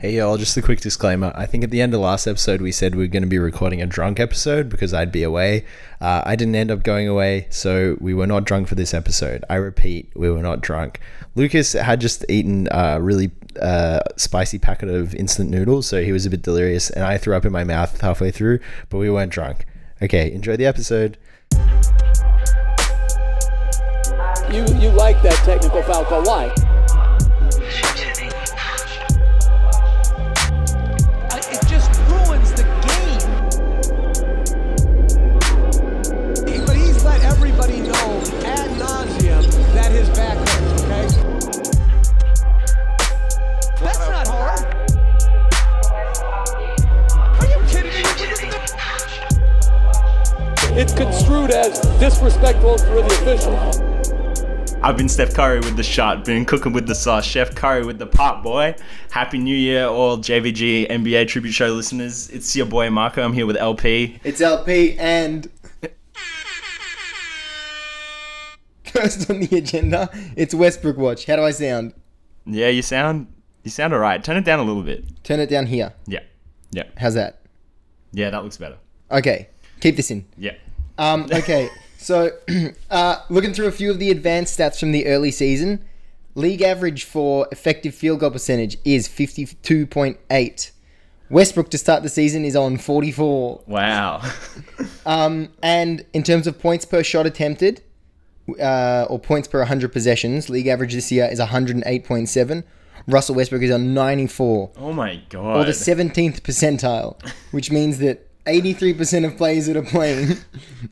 Hey y'all, just a quick disclaimer. I think at the end of last episode we said we are going to be recording a drunk episode because I'd be away. Uh, I didn't end up going away, so we were not drunk for this episode. I repeat, we were not drunk. Lukas had just eaten a really uh, spicy packet of instant noodles, so he was a bit delirious, and I threw up in my mouth halfway through, but we weren't drunk. Okay, enjoy the episode. You you like that technical foul call? Why? It's construed as disrespectful for the official. I've been Steph Curry with the shot, been cooking with the sauce, Chef Curry with the pot, boy. Happy New Year, all JVG NBA Tribute Show listeners. It's your boy Marco. I'm here with LP. It's LP and first on the agenda, it's Westbrook Watch. How do I sound? Yeah, you sound you sound alright. Turn it down a little bit. Turn it down here. Yeah, yeah, How's that? yeah. That looks better. Okay, keep this in. Yeah. Um, okay, so uh, looking through a few of the advanced stats from the early season, league average for effective field goal percentage is 52.8. Westbrook to start the season is on 44. Wow. Um, and in terms of points per shot attempted, uh, or points per 100 possessions, league average this year is 108.7. Russell Westbrook is on 94, oh my god. or the 17th percentile, which means that 83% of players that are playing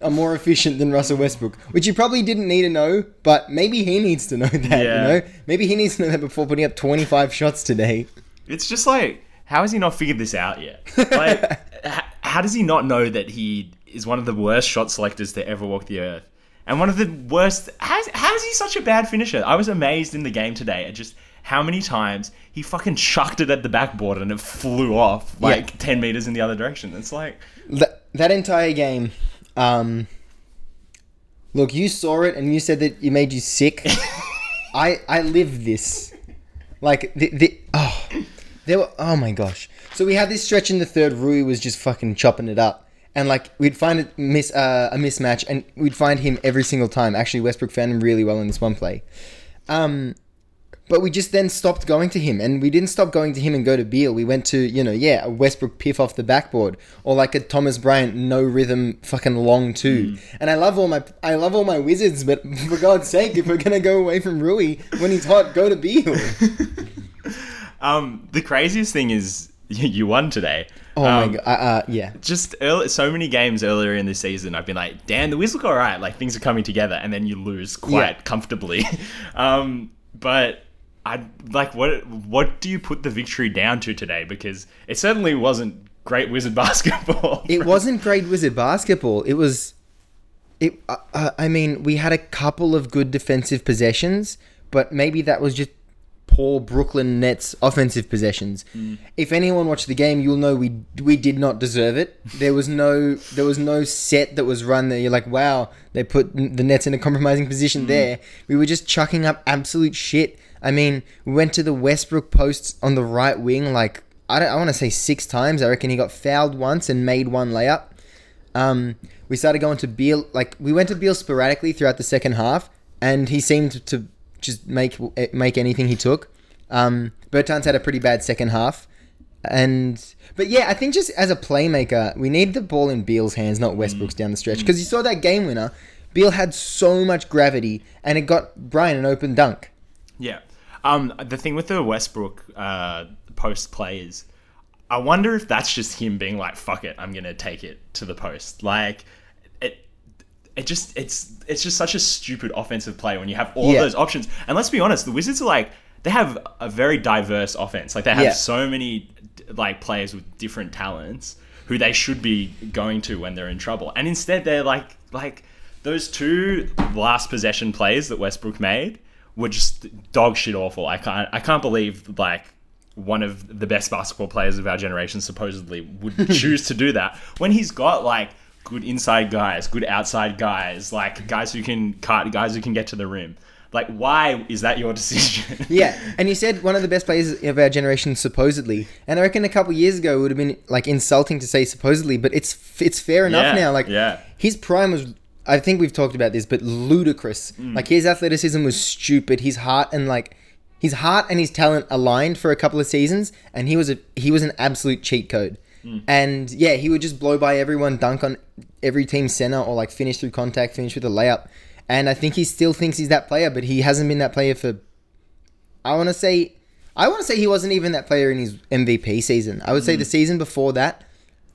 are more efficient than Russell Westbrook, which you probably didn't need to know, but maybe he needs to know that, Yeah. you know? Maybe he needs to know that before putting up 25 shots today. It's just like, how has he not figured this out yet? Like, h- how does he not know that he is one of the worst shot selectors to ever walk the earth? And one of the worst. How's, how is he such a bad finisher? I was amazed in the game today at just how many times he fucking chucked it at the backboard and it flew off like 10 meters in the other direction. It's like, that that entire game um look you saw it and you said that it made you sick. I i lived this. Like the, the oh there were oh my gosh. So we had this stretch in the third rui was just fucking chopping it up. And like we'd find it miss uh, a mismatch and we'd find him every single time. Actually westbrook found him really well in this one play. Um but we just then stopped going to him, and we didn't stop going to him and go to Beal. We went to, you know, yeah, a Westbrook piff off the backboard, or like a Thomas Bryant no rhythm fucking long two. And I love all my, I love all my wizards, but for God's sake, if we're gonna go away from Rui when he's hot, go to Beal. um, the craziest thing is you won today. Oh Um, my god, uh, uh, yeah, just early, so many games earlier in the season, I've been like, "Damn, the Wiz look alright. Like things are coming together," and then you lose quite Yeah. comfortably. um, but I like what what do you put the victory down to today? Because it certainly wasn't great Wizard basketball. it wasn't great wizard basketball. It was, it. Uh, uh, I mean, we had a couple of good defensive possessions, but maybe that was just poor Brooklyn Nets offensive possessions. If anyone watched the game, you'll know we we did not deserve it. There was no there was no set that was run there. You're like, wow, they put the Nets in a compromising position there. We were just chucking up absolute shit. I mean, we went to the Westbrook posts on the right wing like I don't, I want to say six times. I reckon he got fouled once and made one layup. Um, we started going to Beal like we went to Beal sporadically throughout the second half, and he seemed to just make make anything he took. Um, Bertans had a pretty bad second half, and but yeah, I think just as a playmaker, we need the ball in Beal's hands, not Westbrook's down the stretch. Because you saw that game winner, Beal had so much gravity, and it got Bryant an open dunk. Yeah. Um, the thing with the Westbrook uh, post play is, I wonder if that's just him being like, "Fuck it, I'm gonna take it to the post." Like, it, it just it's it's just such a stupid offensive play when you have all Yeah. those options. And let's be honest, the Wizards are like they have a very diverse offense. Like they have Yeah. so many like players with different talents who they should be going to when they're in trouble, and instead they're like like those two last possession plays that Westbrook made were just dog shit awful. I can't I can't believe like one of the best basketball players of our generation supposedly would choose to do that when he's got like good inside guys, good outside guys, like guys who can cut, guys who can get to the rim. Like, why is that your decision? Yeah, and you said one of the best players of our generation, supposedly, and I reckon a couple years ago it would have been like insulting to say supposedly, but it's it's fair enough Yeah, now. Like, yeah. his prime was, I think we've talked about this, but ludicrous. Mm. Like his athleticism was stupid. His heart and like his heart and his talent aligned for a couple of seasons, and he was a he was an absolute cheat code. Mm. And yeah, he would just blow by everyone, dunk on every team center, or like finish through contact, finish with a layup. And I think he still thinks he's that player, but he hasn't been that player for. I want to say, I want to say he wasn't even that player in his MVP season. I would say the season before that,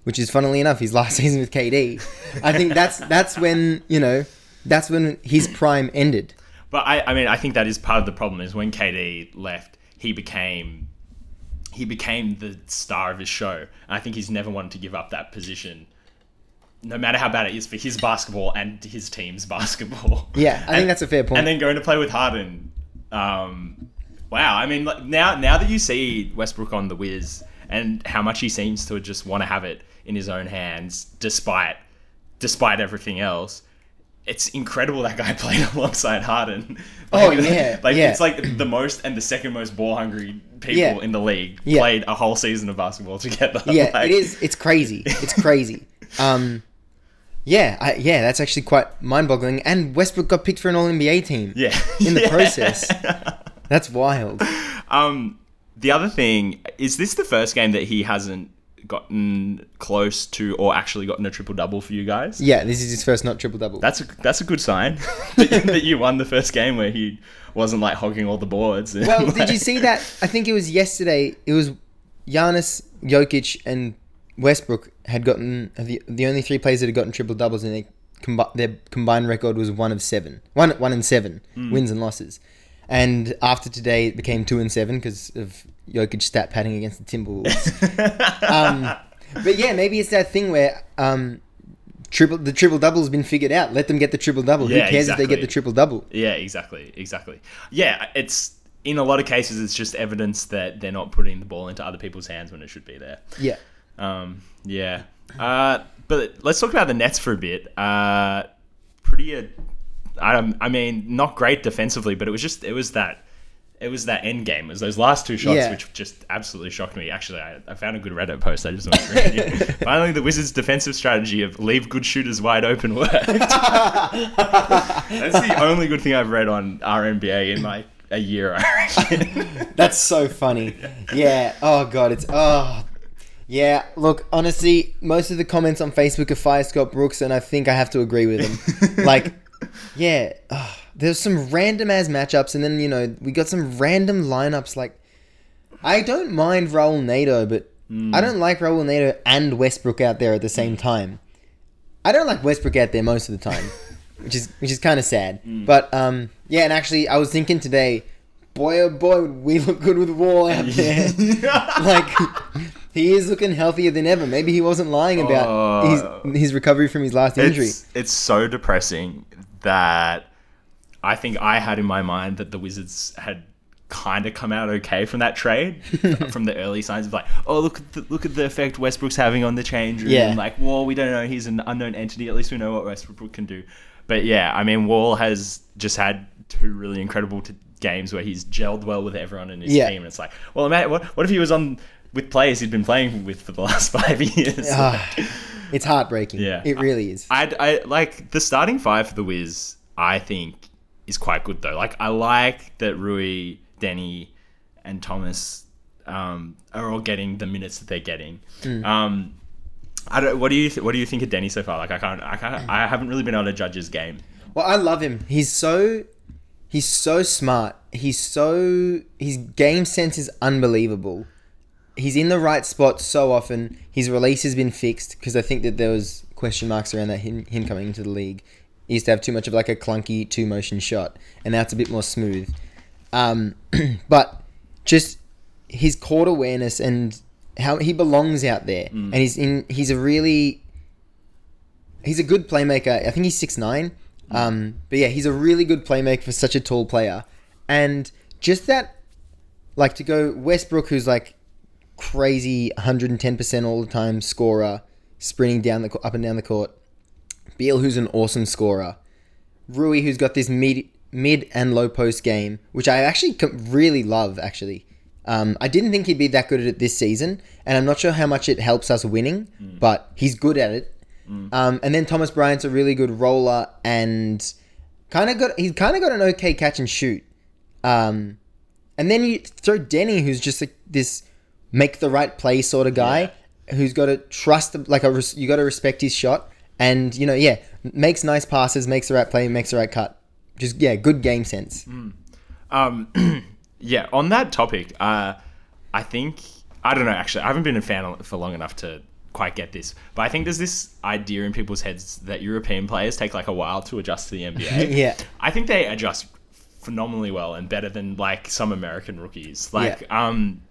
which is funnily enough his last season with KD. I think that's that's when you know, that's when his prime ended. But I, I mean, I think that is part of the problem. Is when KD left, he became he became the star of his show. And I think he's never wanted to give up that position, no matter how bad it is for his basketball and his team's basketball. Yeah, I think that's a fair point. And then going to play with Harden. Um, wow, I mean, now now that you see Westbrook on the Wiz and how much he seems to just want to have it in his own hands, despite despite everything else. It's incredible that guy played alongside Harden. Oh, Like, yeah, like yeah. it's like the most and the second most ball hungry people Yeah. in the league Yeah. played a whole season of basketball together. yeah, Like, it is. It's crazy. It's crazy. um, yeah, I, yeah, that's actually quite mind-boggling. And Westbrook got picked for an All NBA team. Yeah, in the process. That's wild. Um, the other thing is this the first game that he hasn't gotten close to or actually gotten a triple double for you guys? Yeah, this is his first not triple double. That's a that's a good sign that, you, that you won the first game where he wasn't like hogging all the boards. Well, did you see that? I think it was yesterday. It was Giannis, Jokic, and Westbrook had gotten uh, the the only three players that had gotten triple doubles, and they combi- their combined record was one of seven, one one and seven hmm. wins and losses. And after today, it became two and seven because of Jokic stat padding against the Timberwolves. um, but yeah, maybe it's that thing where um, triple the triple double has been figured out. Let them get the triple double. Yeah, Who cares if they get the triple double? Yeah, exactly, exactly. Yeah, it's in a lot of cases it's just evidence that they're not putting the ball into other people's hands when it should be there. Yeah. Um, yeah. Uh, but let's talk about the Nets for a bit. Uh, pretty. Uh, I, I mean, not great defensively, but it was just it was that it was that end game. It was those last two shots Yeah. which just absolutely shocked me. Actually, I, I found a good Reddit post. I just want to read you. Finally, the Wizards' defensive strategy of leave good shooters wide open worked. That's the only good thing I've read on RNBA in like a year. That's so funny. Yeah. Oh god, it's oh. Yeah. Look, honestly, most of the comments on Facebook are fire Scott Brooks, and I think I have to agree with them. like, yeah, oh, there's some random ass matchups, and then you know we got some random lineups. Like, I don't mind Raul Neto, but I don't like Raul Neto and Westbrook out there at the same time. I don't like Westbrook out there most of the time, which is which is kind of sad. But um, yeah, and actually, I was thinking today, boy oh boy, would we look good with Wall out there. like he is looking healthier than ever. Maybe he wasn't lying about Oh. his his recovery from his last injury. It's, it's so depressing that I think I had in my mind that the Wizards had kind of come out okay from that trade, from the early signs of like, oh look at the, look at the effect Westbrook's having on the change room. Yeah. Like, well, we don't know he's an unknown entity. At least we know what Westbrook can do. But yeah, I mean, Wall has just had two really incredible t- games where he's gelled well with everyone in his Yeah. team, and it's like, well, what what if he was on with players he'd been playing with for the last five years? Ah, it's heartbreaking. Yeah. it really is. I, I like the starting five for the Wiz. I think is quite good though. Like I like that Rui, Deni, and Thomas um, are all getting the minutes that they're getting. Hmm. Um, I don't. What do you th- What do you think of Deni so far? Like I can't. I can't. I haven't really been able to judge his game. Well, I love him. He's so he's so smart. He's so his game sense is unbelievable. He's in the right spot so often. His release has been fixed because I think that there was question marks around that him, him coming into the league. He used to have too much of like a clunky two motion shot, and now it's a bit more smooth. Um, but just his court awareness and how he belongs out there, and he's in. He's a really he's a good playmaker. I think he's six nine. Um, but yeah, he's a really good playmaker for such a tall player. And just that, like to go Westbrook, who's like crazy 110% all the time scorer, sprinting down the up and down the court. Beal, who's an awesome scorer. Rui, who's got this mid mid and low post game, which I actually really love. Actually, um, I didn't think he'd be that good at it this season, and I'm not sure how much it helps us winning, but he's good at it. Um, and then Thomas Bryant's a really good roller, and kind of got he's kind of got an okay catch and shoot. Um, and then you throw Deni, who's just like this make the right play sort of guy, who's got to trust the- like a you got to respect his shot, and you know yeah makes nice passes, makes the right play, makes the right cut. Just yeah, good game sense. Um, yeah, on that topic, uh, I think I don't know. Actually, I haven't been a fan for long enough to quite get this, but I think there's this idea in people's heads that European players take like a while to adjust to the NBA. Yeah. I think they adjust phenomenally well and better than like some American rookies. Like, um,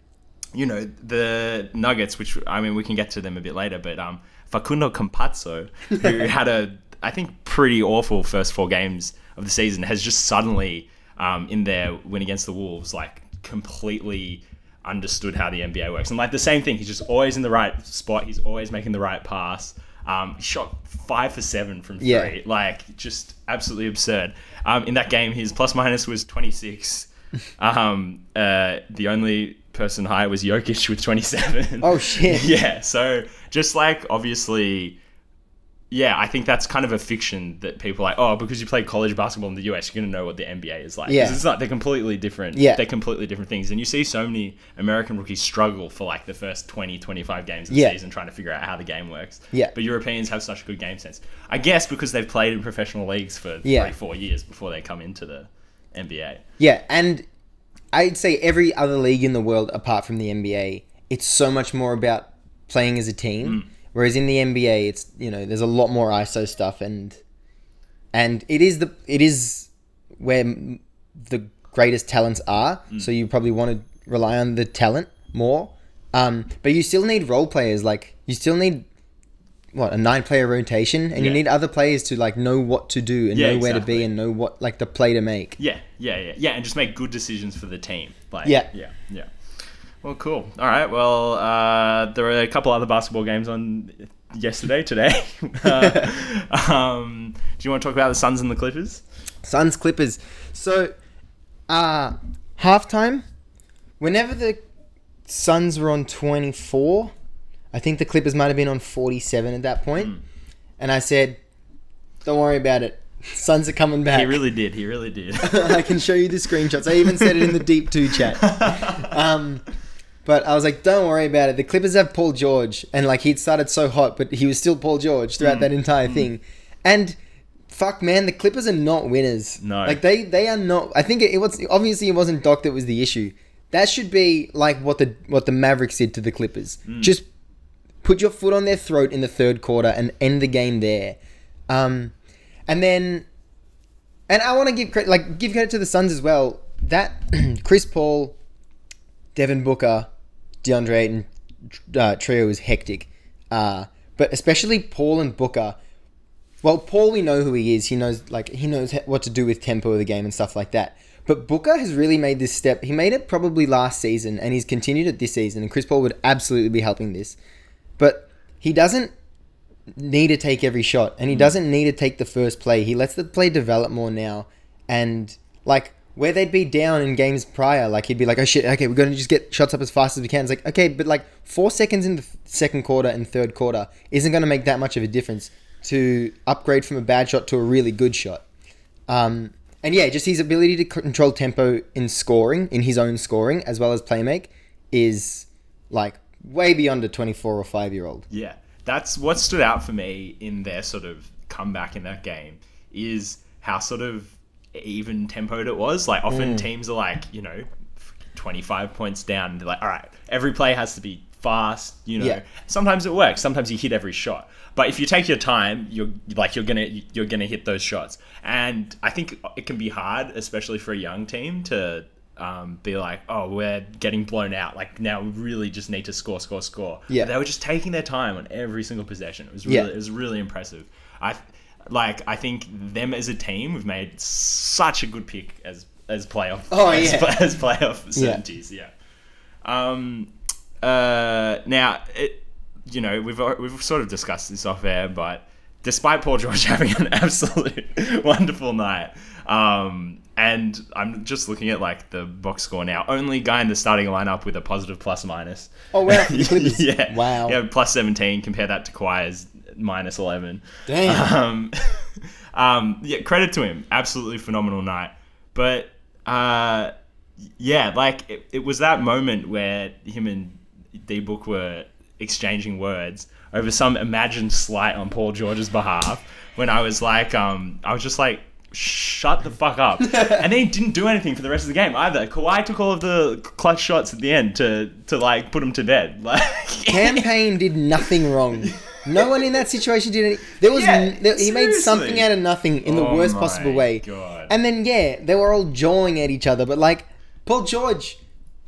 you know, the Nuggets, which I mean, we can get to them a bit later, but um, Facundo Campazzo, who had a, I think, pretty awful first four games of the season, has just suddenly, um, in their win against the Wolves, like completely understood how the NBA works. And like the same thing, he's just always in the right spot. He's always making the right pass. Um, shot five for seven from three. Yeah. Like just absolutely absurd. Um, in that game, his plus minus was 26. Um, uh, the only person higher was Jokic with 27. Oh, shit. yeah. So just like obviously, yeah, I think that's kind of a fiction that people are like, oh, because you play college basketball in the US, you're gonna know what the NBA is like. Yeah. It's not. They're completely different. Yeah. They're completely different things. And you see so many American rookies struggle for like the first 20, 25 games of the Yeah. season trying to figure out how the game works. Yeah. But Europeans have such a good game sense. I guess because they've played in professional leagues for Yeah. three, four years before they come into the NBA. Yeah, and I'd say every other league in the world apart from the NBA, it's so much more about playing as a team. Whereas in the NBA, it's you know there's a lot more ISO stuff and and it is the it is where the greatest talents are. So you probably want to rely on the talent more. Um, but you still need role players. Like you still need what a nine player rotation, and you need other players to like know what to do and Yeah, know where to be and know what like the play to make. Yeah, yeah, yeah, yeah, and just make good decisions for the team. Like, Yeah. yeah, yeah. Well, cool. All right. Well, uh, there were a couple other basketball games on yesterday, today. uh, um, do you want to talk about the Suns and the Clippers? Suns Clippers. So, uh, halftime, whenever the Suns were on 24, I think the Clippers might have been on 47 at that point. And I said, don't worry about it. Suns are coming back. He really did. He really did. I can show you the screenshots. I even said it in the Deep 2 chat. Um, but I was like, don't worry about it. The Clippers have Paul George. And like, he'd started so hot, but he was still Paul George throughout Mm. that entire thing. And fuck, man, the Clippers are not winners. No. Like, they, they are not. I think it, it was obviously it wasn't Doc that was the issue. That should be like what the what the Mavericks did to the Clippers. Mm. Just put your foot on their throat in the third quarter and end the game there. Um, and then, and I want to give credit, like give credit to the Suns as well. That Chris Paul, Devin Booker, DeAndre Ayton uh, trio is hectic, uh, but especially Paul and Booker. Well, Paul, we know who he is. He knows like he knows what to do with tempo of the game and stuff like that. But Booker has really made this step. He made it probably last season, and he's continued it this season. And Chris Paul would absolutely be helping this, but he doesn't need to take every shot, and he doesn't need to take the first play. He lets the play develop more now, and like where they'd be down in games prior, like he'd be like, "Oh shit, okay, we're gonna just get shots up as fast as we can." It's like, okay, but like four seconds in the second quarter and third quarter isn't gonna make that much of a difference to upgrade from a bad shot to a really good shot. Um, and yeah, just his ability to control tempo in scoring, in his own scoring, as well as play make, is like way beyond a 24 or 5 year old. Yeah, that's what stood out for me in their sort of comeback in that game is how sort of even tempoed it was. Like Mm. often teams are like, you know, 25 points down. They're like, all right, every play has to be fast. You know, Yeah. sometimes it works. Sometimes you hit every shot. But if you take your time, you're like you're gonna you're gonna hit those shots. And I think it can be hard, especially for a young team, to um, be like, oh, we're getting blown out. Like now, we really just need to score, score, score. Yeah. They were just taking their time on every single possession. It was Yeah. really, it was really impressive. I like. I think them as a team have made such a good pick as as playoff. Oh, as, yeah. as playoff certainties. Yeah. Um. Uh. Now, it, you know, we've we've sort of discussed this off air, but despite Paul George having an absolute wonderful night. Um, and I'm just looking at like the box score now. Only guy in the starting lineup with a positive plus minus. Oh, wow, for the Clippers. yeah. Wow. Yeah, plus 17. Compare that to Kawhi's minus 11. Damn. Um, um, yeah, credit to him. Absolutely phenomenal night. But uh, yeah, like it, it was that moment where him and D Book were exchanging words over some imagined slight on Paul George's behalf. When I was like, um, I was just like, shut the fuck up. and then he didn't do anything for the rest of the game either. Kawhi took all of the clutch shots at the end to to like put him to bed. Like Cam Payne did nothing wrong. No one in that situation did any. There was Yeah, n- there, he made something out of nothing in the Oh worst my possible way. God. And then yeah, they were all jawing at each other. But like Paul George,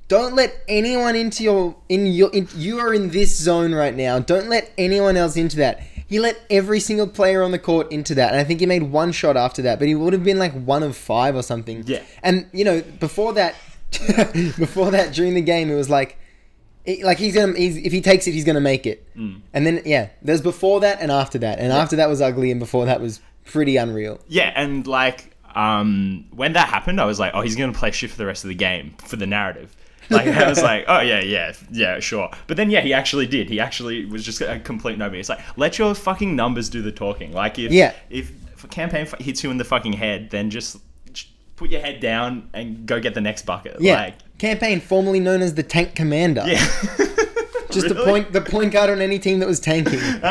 don't let anyone into your in your. In, you are in this zone right now. Don't let anyone else into that. He let every single player on the court into that, and I think he made one shot after that. But he would have been like one of five or something. Yeah. And you know, before that, before that, during the game, it was like, it- like he's gonna, he's, if he takes it, he's gonna make it. Mm. And then yeah, there's before that and after that, and after that was ugly, and before that was pretty unreal. Yeah, and like um, when that happened, I was like, oh, he's gonna play shit for the rest of the game for the narrative. Like I was like, oh yeah, yeah, yeah, sure. But then yeah, he actually did. He actually was just a complete nobody. It's like let your fucking numbers do the talking. Like if Yeah. if if a Cam Payne f- hits you in the fucking head, then just put your head down and go get the next bucket. Yeah. Like Cam Payne, formerly known as the Tank Commander. yeah. Just the point, the point guard on any team that was tanking.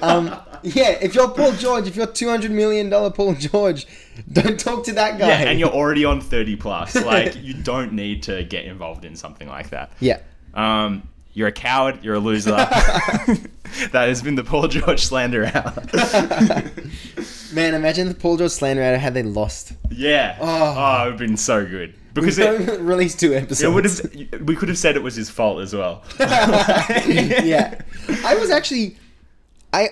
um, yeah, if you're Paul George, if you're two hundred million dollar Paul George, don't talk to that guy. Yeah, and you're already on 30 plus. Like, you don't need to get involved in something like that. yeah. Um, you're a coward. You're a loser. that has been the Paul George slander hour. Man, imagine the Paul George slander out had they lost. yeah. Oh. Oh, it would have been so good because We it, released two episodes. it would have. We could have said it was his fault as well. yeah. I was actually I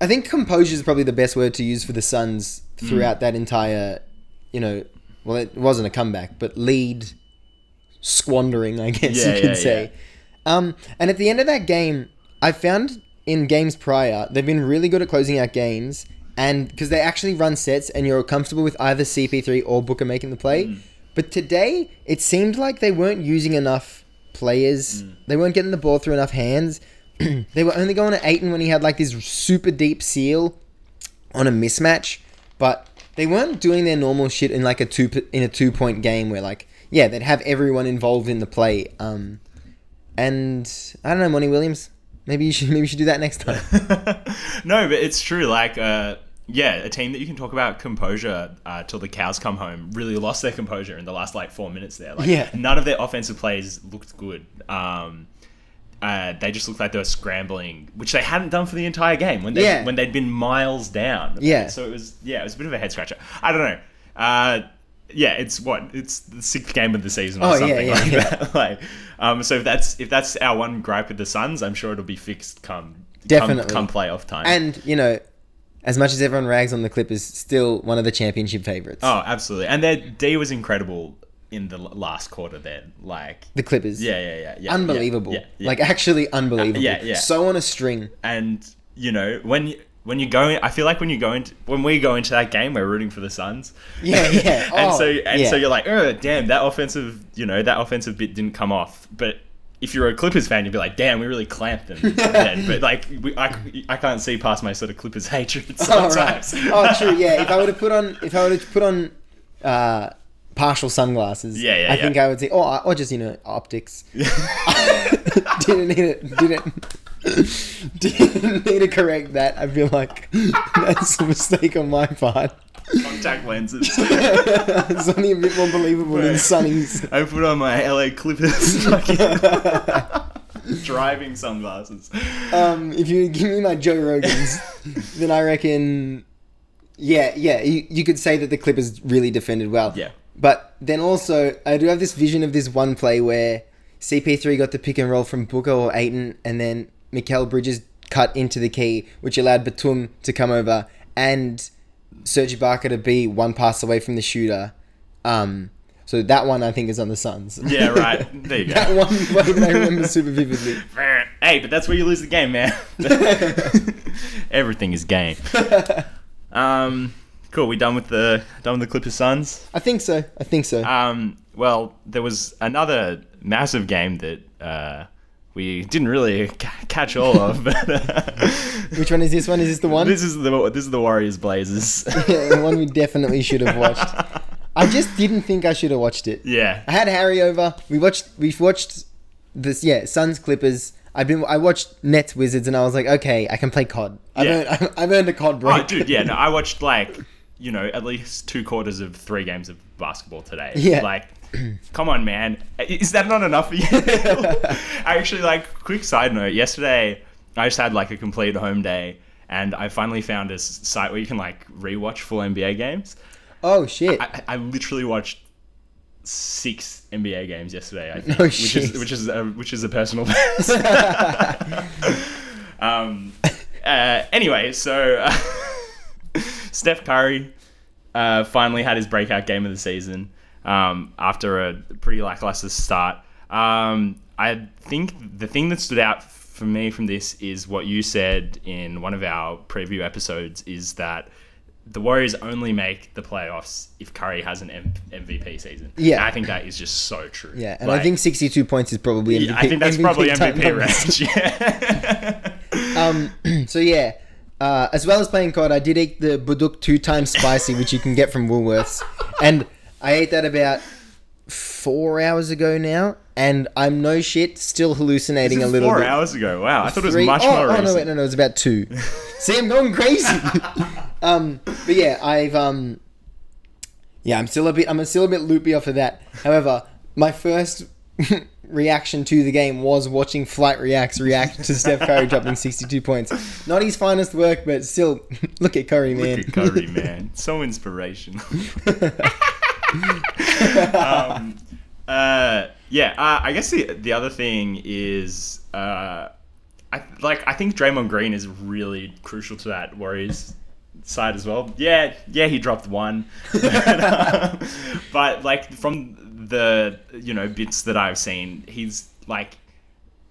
I think composure is probably the best word to use for the Suns Mm. throughout that entire, you know, well it wasn't a comeback, but lead squandering, I guess Yeah, you could yeah, say. Um and at the end of that game, I found in games prior, they've been really good at closing out games and because they actually run sets and you're comfortable with either CP3 or Booker making the play. Mm. But today, it seemed like they weren't using enough players. Mm. They weren't getting the ball through enough hands. they were only going to Ayton when he had like this super deep seal on a mismatch, but they weren't doing their normal shit in like a two in a two point game where like yeah they'd have everyone involved in the play. Um, and I don't know, Monty Williams. Maybe you should maybe you should do that next time. no, but it's true. Like, uh, yeah, a team that you can talk about composure uh, till the cows come home really lost their composure in the last like four minutes there. Like, Yeah. none of their offensive plays looked good. Um, uh, they just looked like they were scrambling, which they hadn't done for the entire game when they Yeah. when they'd been miles down. Yeah. So it was yeah, it was a bit of a head scratcher. I don't know. Uh, yeah, it's what it's the sixth game of the season or Oh, yeah, something yeah, like yeah. that. like, um, so if that's if that's our one gripe with the Suns, I'm sure it'll be fixed come Definitely. come, come playoff time. and you know, as much as everyone rags on the Clippers, still one of the championship favorites. oh, absolutely. And their D was incredible in the last quarter. There, like The Clippers. yeah, yeah, yeah, yeah, Unbelievable. Yeah, yeah. Like actually unbelievable. yeah, yeah. So on a string. and you know when you, when you go in, I feel like when you go into when we go into that game, we're rooting for the Suns. Yeah, yeah. and Oh, so and so oh, you're like, oh damn, that offensive, you know, that offensive bit didn't come off. But if you're a Clippers fan, you'd be like, damn, we really clamped them. then. But like, we, I, I can't see past my sort of Clippers hatred Oh right. sometimes. Oh true. Yeah. If I would have put on, if I would have put on, uh, partial sunglasses. Yeah, yeah, I think. I would say, or or just you know optics. didn't need it. Didn't. Didn't need to correct that. I feel like that's a mistake on my part. Contact lenses. it's only a bit more believable than. Sonny's. I put on my LA Clippers fucking driving sunglasses. Um, if you give me my Joe Rogans, then I reckon, yeah, yeah, you, you could say that the Clippers really defended well. Yeah. But then also, I do have this vision of this one play where CP3 got the pick and roll from Booker or Ayton, and then Mikal Bridges cut into the key, which allowed Batum to come over and Serge Ibaka to be one pass away from the shooter. Um, so that one I think is on the Suns. Yeah, right. There you go. that one I remember super vividly. Hey, but that's where you lose the game, man. Everything is game. Um, cool. We done with the done with the Clippers Suns. I think so. I think so. Um, well, there was another massive game that uh, we didn't really ca- catch all of. But, uh, Which one is this one? Is this the one? this is the this is the Warriors Blazers. yeah, the one we definitely should have watched. I just didn't think I should have watched it. yeah. I had Harry over. We watched. We've watched this. Yeah, Suns Clippers. I've been. I watched Nets Wizards, and I was like, okay, I can play COD. I've, Yeah. earned, I've earned a COD break. Oh, dude, yeah. No, I watched like you know at least two quarters of three games of basketball today. Yeah. Like, come on, man. Is that not enough for you? I actually like. Quick side note. Yesterday, I just had like a complete home day, and I finally found this site where you can like rewatch full NBA games. Oh shit! I, I literally watched six NBA games yesterday. I think, No which is shit. which is a, which is a personal best. um. Uh, anyway, so uh, Steph Curry uh, finally had his breakout game of the season um, after a pretty lackluster start. Um, I think the thing that stood out for me from this is what you said in one of our preview episodes is that the Warriors only make the playoffs if Curry has an M- MVP season. Yeah. And I think that is just so true. yeah, and I think 62 points is probably MVP. yeah, I think that's probably type MVP range. Yeah. Um, so yeah, uh, as well as playing COD, I did eat the Buldak two times spicy, which you can get from Woolworths, and I ate that about four hours ago now, and I'm no shit, still hallucinating a little four bit. hours ago. Wow, I thought it was much oh, more oh, recent. no, wait, no, no, it was about two. See, I'm going crazy. um, but yeah, I've um, yeah, I'm still a bit, I'm still a bit loopy off of that. However, my first reaction to the game was watching Flight Reacts react to Steph Curry dropping 62 points. Not his finest work, but still, look at Curry, man. Look at Curry, man. So inspirational. um, uh, yeah, uh, I guess the the other thing is, uh, I like I think Draymond Green is really crucial to that Warriors side as well. Yeah, yeah, he dropped one, but, um, but like from the you know bits that I've seen, he's like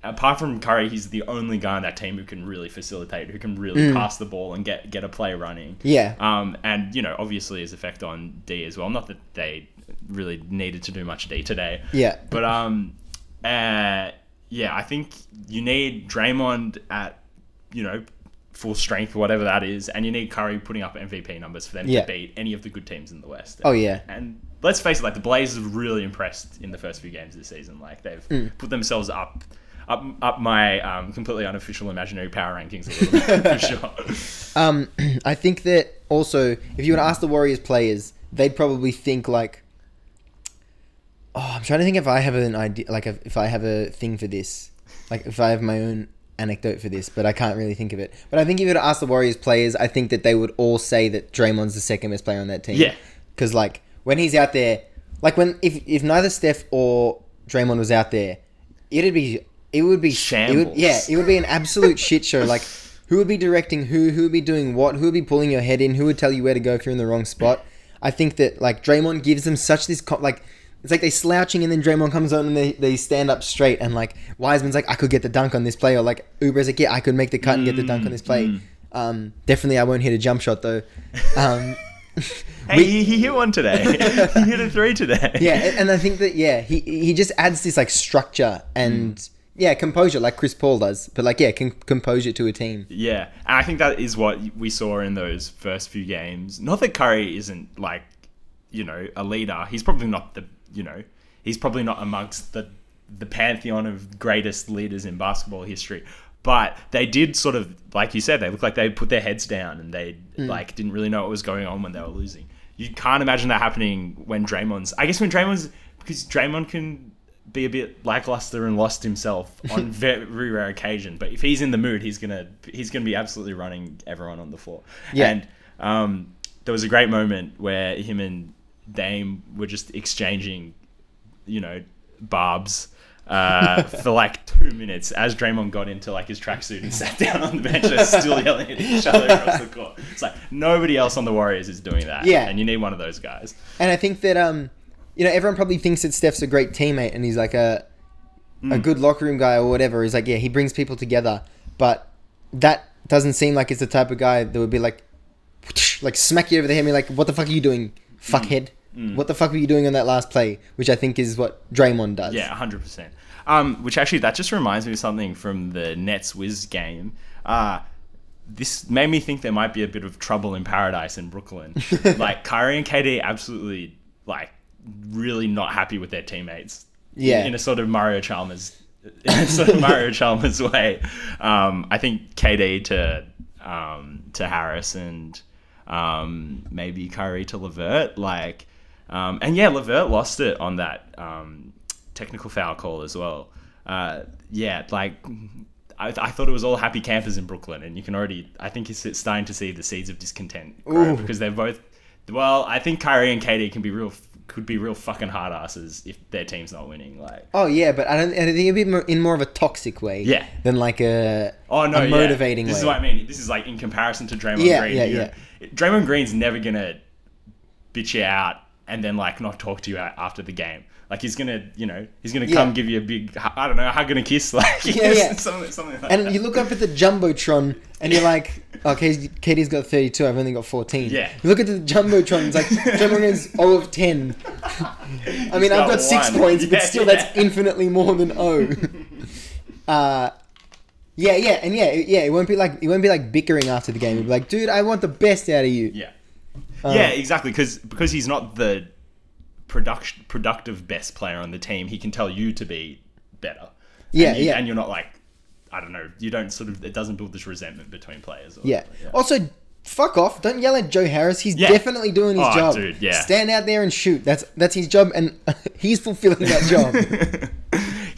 apart from Curry, he's the only guy on that team who can really facilitate, who can really pass the ball and get get a play running. Mm. Yeah. Um, and you know, obviously his effect on D as well. Not that they really needed to do much D today. Yeah. But um, uh, yeah, I think you need Draymond at you know full strength, or whatever that is, and you need Curry putting up MVP numbers for them Yeah. to beat any of the good teams in the West. Oh, yeah. And let's face it, like the Blazers really impressed in the first few games this season. Like they've Mm. put themselves up. Up, up my um, completely unofficial imaginary power rankings a little bit for sure. Um, I think that also, if you were to ask the Warriors players, they'd probably think like, "Oh, I'm trying to think if I have an idea, like if, I have a thing for this, like if I have my own anecdote for this, but I can't really think of it. But I think if you were to ask the Warriors players, I think that they would all say that Draymond's the second best player on that team. Yeah. because like when he's out there, like when if if neither Steph or Draymond was out there, it'd be it would be It would, Shambles. yeah, it would be an absolute shit show. Like, who would be directing who? Who would be doing what? Who would be pulling your head in? Who would tell you where to go if you're in the wrong spot? I think that like Draymond gives them such this co- like. It's like they slouching and then Draymond comes on and they, they stand up straight and like Wiseman's like I could get the dunk on this play or like Oubre's like yeah I could make the cut and get the dunk on this play. Um, definitely I won't hit a jump shot though. Um, Hey, he, he hit one today. he hit a three today. yeah, and, and I think that yeah, he he just adds this like structure and yeah, composure like Chris Paul does, but like yeah, composure to a team. Yeah, and I think that is what we saw in those first few games. Not that Curry isn't like, you know, a leader. He's probably not the, you know, he's probably not amongst the the pantheon of greatest leaders in basketball history. But they did sort of, like you said, they looked like they put their heads down and they mm. like didn't really know what was going on when they were losing. You can't imagine that happening when Draymond's. I guess when Draymond's because Draymond can be a bit lackluster and lost himself on very rare occasion. But if he's in the mood, he's gonna he's gonna be absolutely running everyone on the floor. Yeah. And um, there was a great moment where him and Dame were just exchanging, you know, barbs. Uh, for like two minutes, as Draymond got into like his tracksuit and sat down on the bench, they're still yelling at each other across the court. It's like nobody else on the Warriors is doing that. Yeah. and you need one of those guys. And I think that um, you know, everyone probably thinks that Steph's a great teammate and he's like a a good locker room guy or whatever. He's like, yeah, he brings people together, but that doesn't seem like it's the type of guy that would be like, like smack you over the head and be like, what the fuck are you doing, fuckhead? What the fuck were you doing on that last play? Which I think is what Draymond does. Yeah, hundred percent. Um, which actually that just reminds me of something from the Nets Wiz game. Uh, this made me think there might be a bit of trouble in paradise in Brooklyn. like Kyrie and KD absolutely like really not happy with their teammates. Yeah. In a sort of Mario Chalmers in a sort of Mario Chalmers way. Um, I think KD to um, to Harris and um, maybe Kyrie to Levert. Like um, and yeah, Levert lost it on that um, technical foul call as well. Uh, yeah, like I, I thought it was all happy campers in Brooklyn, and you can already, I think it's starting to see the seeds of discontent grow Ooh. because they're both. Well, I think Kyrie and KD can be real, could be real fucking hard asses if their team's not winning. Like, Oh yeah, but I don't. I think it'd be more, in more of a toxic way. Yeah. Than like a. oh no, a yeah. motivating This way. is what I mean. This is like in comparison to Draymond Yeah, Green. yeah, know, yeah. Draymond Green's never gonna bitch you out and then like not talk to you after the game. Like he's gonna, you know, he's gonna Yeah. come give you a big, I don't know, hug and a kiss, like Yeah, yeah. something, something like And that. you look up at the jumbotron, and you're like, "Oh, KD's, KD's got 32. I've only got 14." Yeah. You look at the jumbotron. It's like Green's 0 of 10. I mean, I've got six points, but Yeah, still, that's infinitely more than 0. uh, yeah, yeah, and yeah, yeah. It won't be like it won't be like bickering after the game. It'll be like, "Dude, I want the best out of you." Yeah. Um, yeah, exactly. Because because he's not the production productive best player on the team, he can tell you to be better. Yeah, and you, yeah. And you're not like, I don't know. You don't sort of. It doesn't build this resentment between players. Or Yeah. whatever, Also, fuck off! Don't yell at Joe Harris. He's Yeah. definitely doing his Oh, job. dude, yeah. Stand out there and shoot. That's that's his job, and he's fulfilling that job.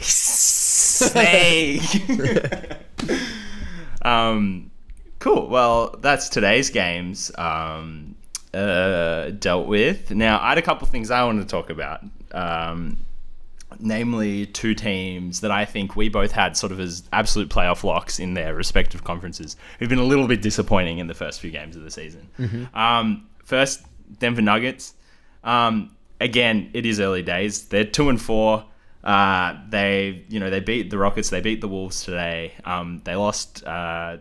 Snake. um, cool. Well, that's today's games um, uh, dealt with. Now, I had a couple things I wanted to talk about. Um, namely, two teams that I think we both had sort of as absolute playoff locks in their respective conferences, who've been a little bit disappointing in the first few games of the season. Um, first, Denver Nuggets. Um, again, it is early days. They're two and four. Uh, they, you know, they beat the Rockets. They beat the Wolves today. Um, they lost uh,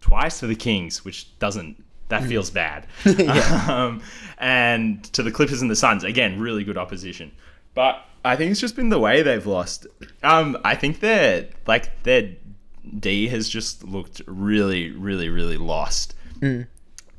twice to the Kings, which doesn't. That feels bad. um, and to the Clippers and the Suns, again, really good opposition. But I think it's just been the way they've lost. Um, I think their like their D has just looked really, really, really lost.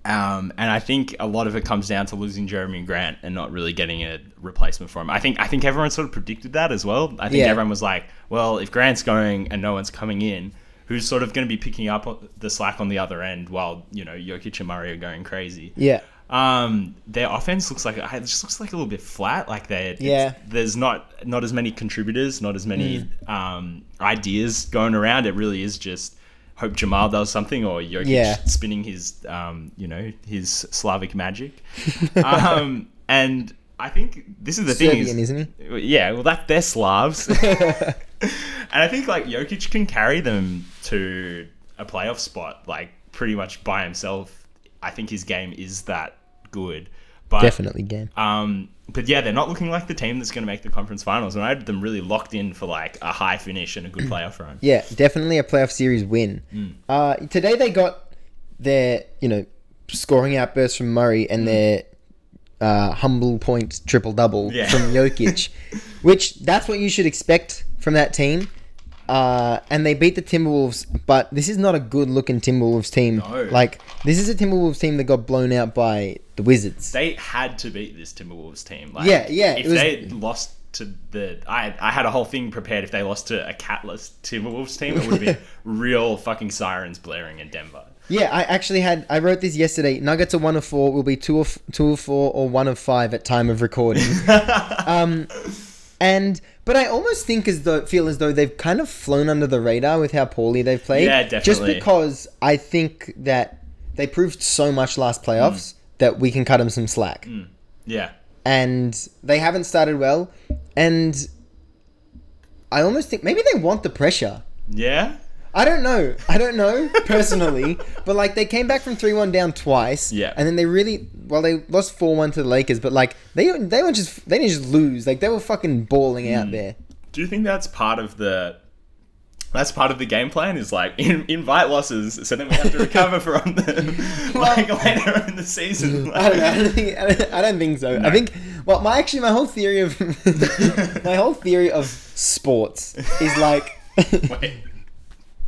Um, and I think a lot of it comes down to losing Jerami Grant and not really getting a replacement for him. I think I think everyone sort of predicted that as well. I think Yeah. everyone was like, well, if Grant's going and no one's coming in, who's sort of going to be picking up the slack on the other end while you know Jokic and Murray are going crazy? yeah. Um, their offense looks like it just looks like a little bit flat. Like they, Yeah. there's not not as many contributors, not as many um, ideas going around. It really is just hope Jamal does something or Jokic Yeah. spinning his um, you know his Slavic magic. um, and I think this is the Serbian, thing, is, isn't he? yeah, well, that they're Slavs, and I think like Jokic can carry them to a playoff spot, like pretty much by himself. I think his game is that good, but Definitely game. Um, but yeah, they're not looking like the team that's going to make the conference finals, and I had them really locked in for like a high finish and a good playoff run. Yeah, definitely a playoff series win. Mm. Uh, today they got their, you know, scoring outburst from Murray and their uh, humble points triple double Yeah. from Jokic, which that's what you should expect from that team. Uh, and they beat the Timberwolves, but this is not a good looking Timberwolves team. No. Like this is a Timberwolves team that got blown out by the Wizards. They had to beat this Timberwolves team. Like, Yeah, yeah, If was- they lost to the, I, I had a whole thing prepared. If they lost to a catless Timberwolves team, it would have been real fucking sirens blaring in Denver. Yeah, I actually had. I wrote this yesterday. Nuggets are one of four. Will be two of two of four or one of five at time of recording. um, and but I almost think as though feel as though they've kind of flown under the radar with how poorly they've played. Yeah, definitely. Just because I think that they proved so much last playoffs that we can cut them some slack, Yeah. and they haven't started well. And I almost think maybe they want the pressure. Yeah. I don't know. I don't know personally, but like they came back from three one down twice. Yeah. and then they really well they lost four one to the Lakers, but like they they were just they didn't just lose like they were fucking balling out Hmm. there. Do you think that's part of the that's part of the game plan is like in, invite losses so then we have to recover from them like later in the season. I don't know. I don't think, I don't, I don't think so. I think well, my actually my whole theory of my whole theory of sports is like Wait.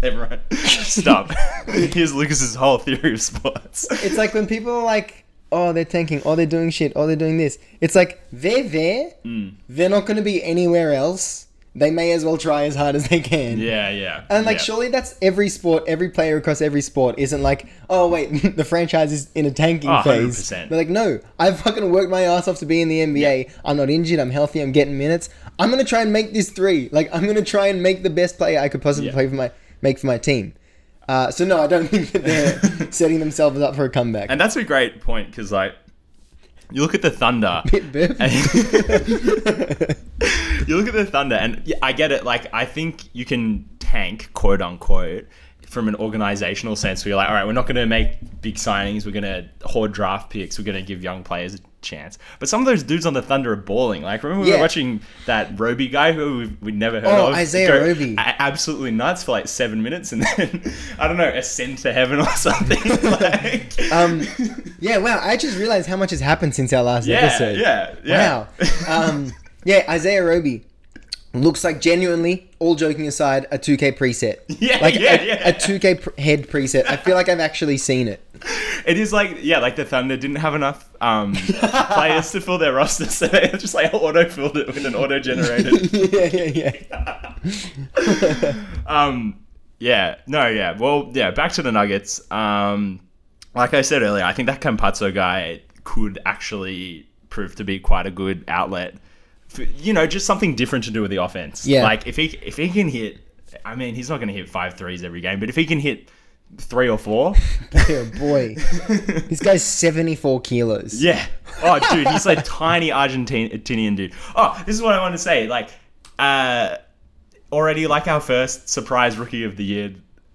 Everyone, stop. Here's Lukas's whole theory of sports. it's like when people are like, oh, they're tanking, oh, they're doing shit, oh, they're doing this. It's like they're there. Mm. They're not going to be anywhere else. They may as well try as hard as they can. Yeah, yeah. And like, yeah. surely that's every sport, every player across every sport isn't like, oh wait, the franchise is in a tanking Oh, phase. 100%. They're like, no, I've fucking worked my ass off to be in the NBA. I'm not injured. I'm healthy. I'm getting minutes. I'm gonna try and make this three. Like, I'm gonna try and make the best player I could possibly Yeah. play for my make for my team. Uh, so no, I don't think that they're setting themselves up for a comeback. And that's a great point because, like, you look at the Thunder. You look at the Thunder, and yeah, I get it. Like, I think you can tank, quote unquote, from an organizational sense where you're like, all right, we're not going to make big signings. We're going to hoard draft picks. We're going to give young players chance. But some of those dudes on the Thunder are balling. Like, remember we Yeah. were watching that Roby guy who we- we'd never heard Oh, of? Isaiah go Roby. absolutely nuts for like seven minutes and then, I don't know, ascend to heaven or something. like, Um, yeah, wow. I just realized how much has happened since our last yeah, episode. yeah, yeah. Wow. Um, yeah, Isaiah Roby looks like genuinely, all joking aside, a 2K preset. Yeah, like yeah, a, yeah. a 2K pr- head preset. I feel like I've actually seen it. It is like yeah, like the Thunder didn't have enough um, players to fill their roster, so they just like auto filled it with an auto generated. yeah, yeah, yeah. um, yeah, no, yeah. Well, yeah. Back to the Nuggets. Um, like I said earlier, I think that Campazzo guy could actually prove to be quite a good outlet. You know, just something different to do with the offense. Yeah. Like if he if he can hit, I mean, he's not going to hit five threes every game, but if he can hit three or four, Oh, boy. this guy's 74 kilos. Yeah. Oh, dude, he's like tiny Argentinian dude. Oh, this is what I want to say. Like, uh, already like our first surprise rookie of the year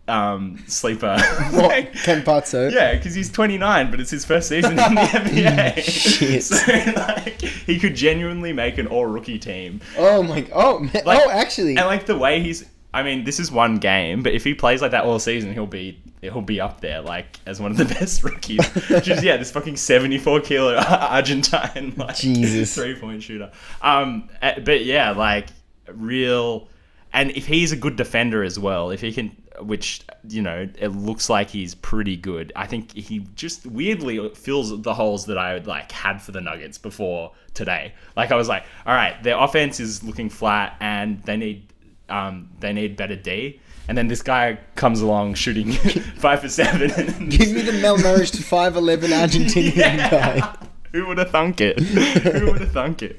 um, sleeper. What? Like, Campazzo. yeah, because he's 29, but it's his first season in the NBA. Shit. So, like, he could genuinely make an all rookie team. Oh, my. Oh, man. Like- oh, actually. And like the way he's, I mean, this is one game, but if he plays like that all season, he'll be he'll be up there like as one of the best rookies. Which is yeah, this fucking seventy four kilo Argentine like Jesus. three point shooter. Um, eh, but yeah, like real, and if he's a good defender as well, if he can. Which you know, it looks like he's pretty good. I think he just weirdly fills the holes that I like had for the Nuggets before today. Like I was like, all right, their offense is looking flat, and they need um, they need better D. And then this guy comes along shooting five for seven. Give me the malnourished 5'11 Argentinian guy. Who would have thunk it? Who would have thunk it?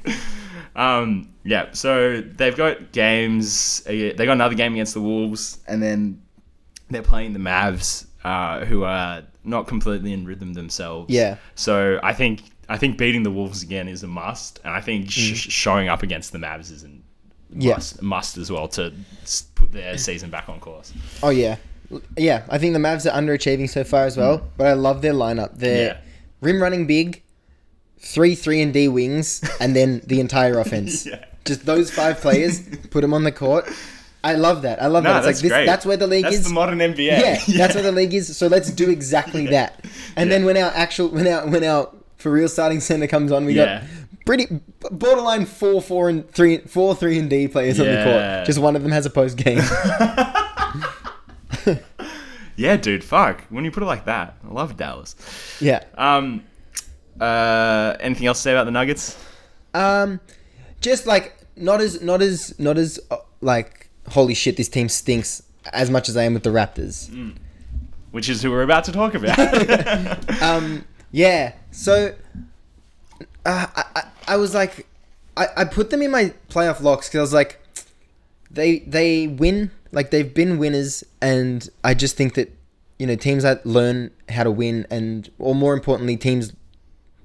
Um, yeah, so they've got games. uh, They got another game against the Wolves, and then they're playing the Mavs, uh, who are not completely in rhythm themselves. Yeah. So I think I think beating the Wolves again is a must, and I think sh- Mm. showing up against the Mavs is a Yeah. must, must as well to put their season back on course. Oh yeah, yeah. I think the Mavs are underachieving so far as well, but I love their lineup. They're Mm. Yeah. rim running big, three three and D wings, and then the entire offense. Yeah. Just those five players, put them on the court. I love that. I love No, that. It's that's like this. great. That's where the league That's is. the modern NBA. yeah, that's where the league is. So let's do exactly that. And then when our actual, when our, when our for real starting center comes on, we Yeah. got pretty borderline four, four and three, four, three and D players on the court. Just one of them has a post game. Yeah, dude, fuck. When you put it like that, I love Dallas. yeah. Um, uh, anything else to say about the Nuggets? Um, just like not as not as not as uh, like holy shit, this team stinks as much as I am with the Raptors. Which is who we're about to talk about. Um, yeah. So, uh, I, I I was like, I, I put them in my playoff locks because I was like, they they win like they've been winners, and I just think that you know teams that learn how to win, and or more importantly, teams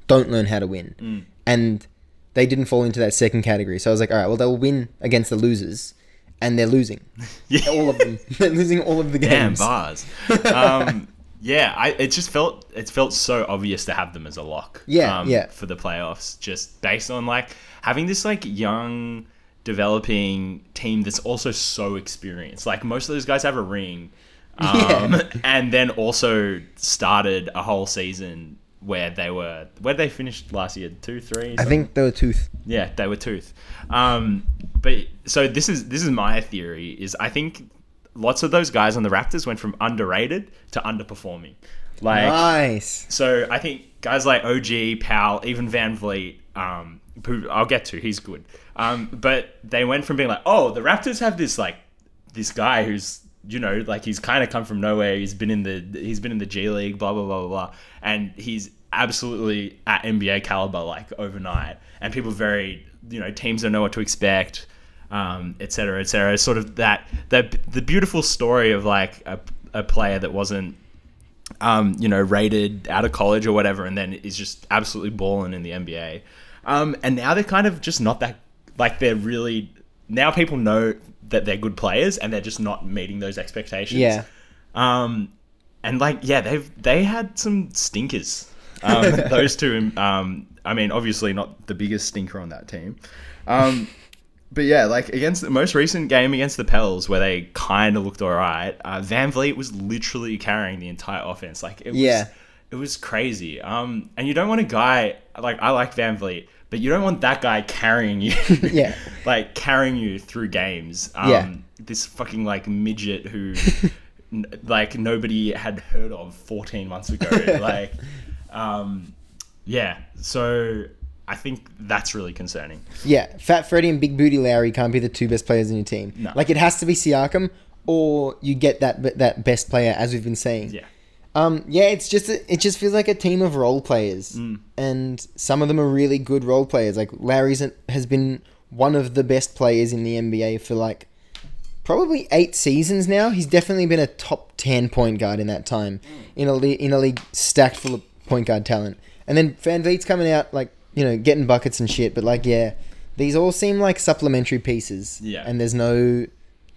don't learn how to win, and they didn't fall into that second category. So I was like, all right, well they'll win against the losers, and they're losing yeah. all of them. they're losing all of the games. Damn bars. Um, yeah, I it just felt it felt so obvious to have them as a lock. Yeah, um, yeah. For the playoffs, just based on like having this like young developing team that's also so experienced. Like most of those guys have a ring, um, and then also started a whole season where they were where they finished last year two three. I think they were tooth. Yeah, they were tooth. Um, but so this is this is my theory is I think lots of those guys on the Raptors went from underrated to underperforming. Like Nice. so I think guys like OG, Powell, even VanVleet, um, who I'll get to, he's good. Um, but they went from being like, oh, the Raptors have this like this guy who's you know like he's kind of come from nowhere. He's been in the he's been in the G League, blah blah blah blah blah, and he's absolutely at NBA caliber like overnight. And people very you know teams don't know what to expect. Um, et cetera, et cetera. Sort of that, that the beautiful story of like a, a player that wasn't um, you know, rated out of college or whatever, and then is just absolutely balling in the NBA. Um, and now they're kind of just not that like they're really now people know that they're good players and they're just not meeting those expectations. Yeah. Um, and like yeah, they've they had some stinkers. Um, those two. Um, I mean, obviously not the biggest stinker on that team. Um, but yeah, like against the most recent game against the Pels, where they kind of looked alright, uh, VanVleet was literally carrying the entire offense. Like it was, Yeah. it was crazy. Um, and you don't want a guy like I like VanVleet, but you don't want that guy carrying you. Yeah. like carrying you through games. Um, Yeah. This fucking like midget who, n- like nobody had heard of 14 months ago. like, um, yeah. So I think that's really concerning. Yeah, Fat Freddy and Big Booty Lowry can't be the two best players in your team. No. Like it has to be Siakam, or you get that that best player, as we've been saying. Yeah. Um, yeah, it's just a, it just feels like a team of role players, Mm. and some of them are really good role players. Like Larry's has been one of the best players in the NBA for like probably eight seasons now. He's definitely been a top ten point guard in that time in a le- in a league stacked full of point guard talent. And then VanVleet's coming out like you know getting buckets and shit. But like yeah, these all seem like supplementary pieces. Yeah. and there's no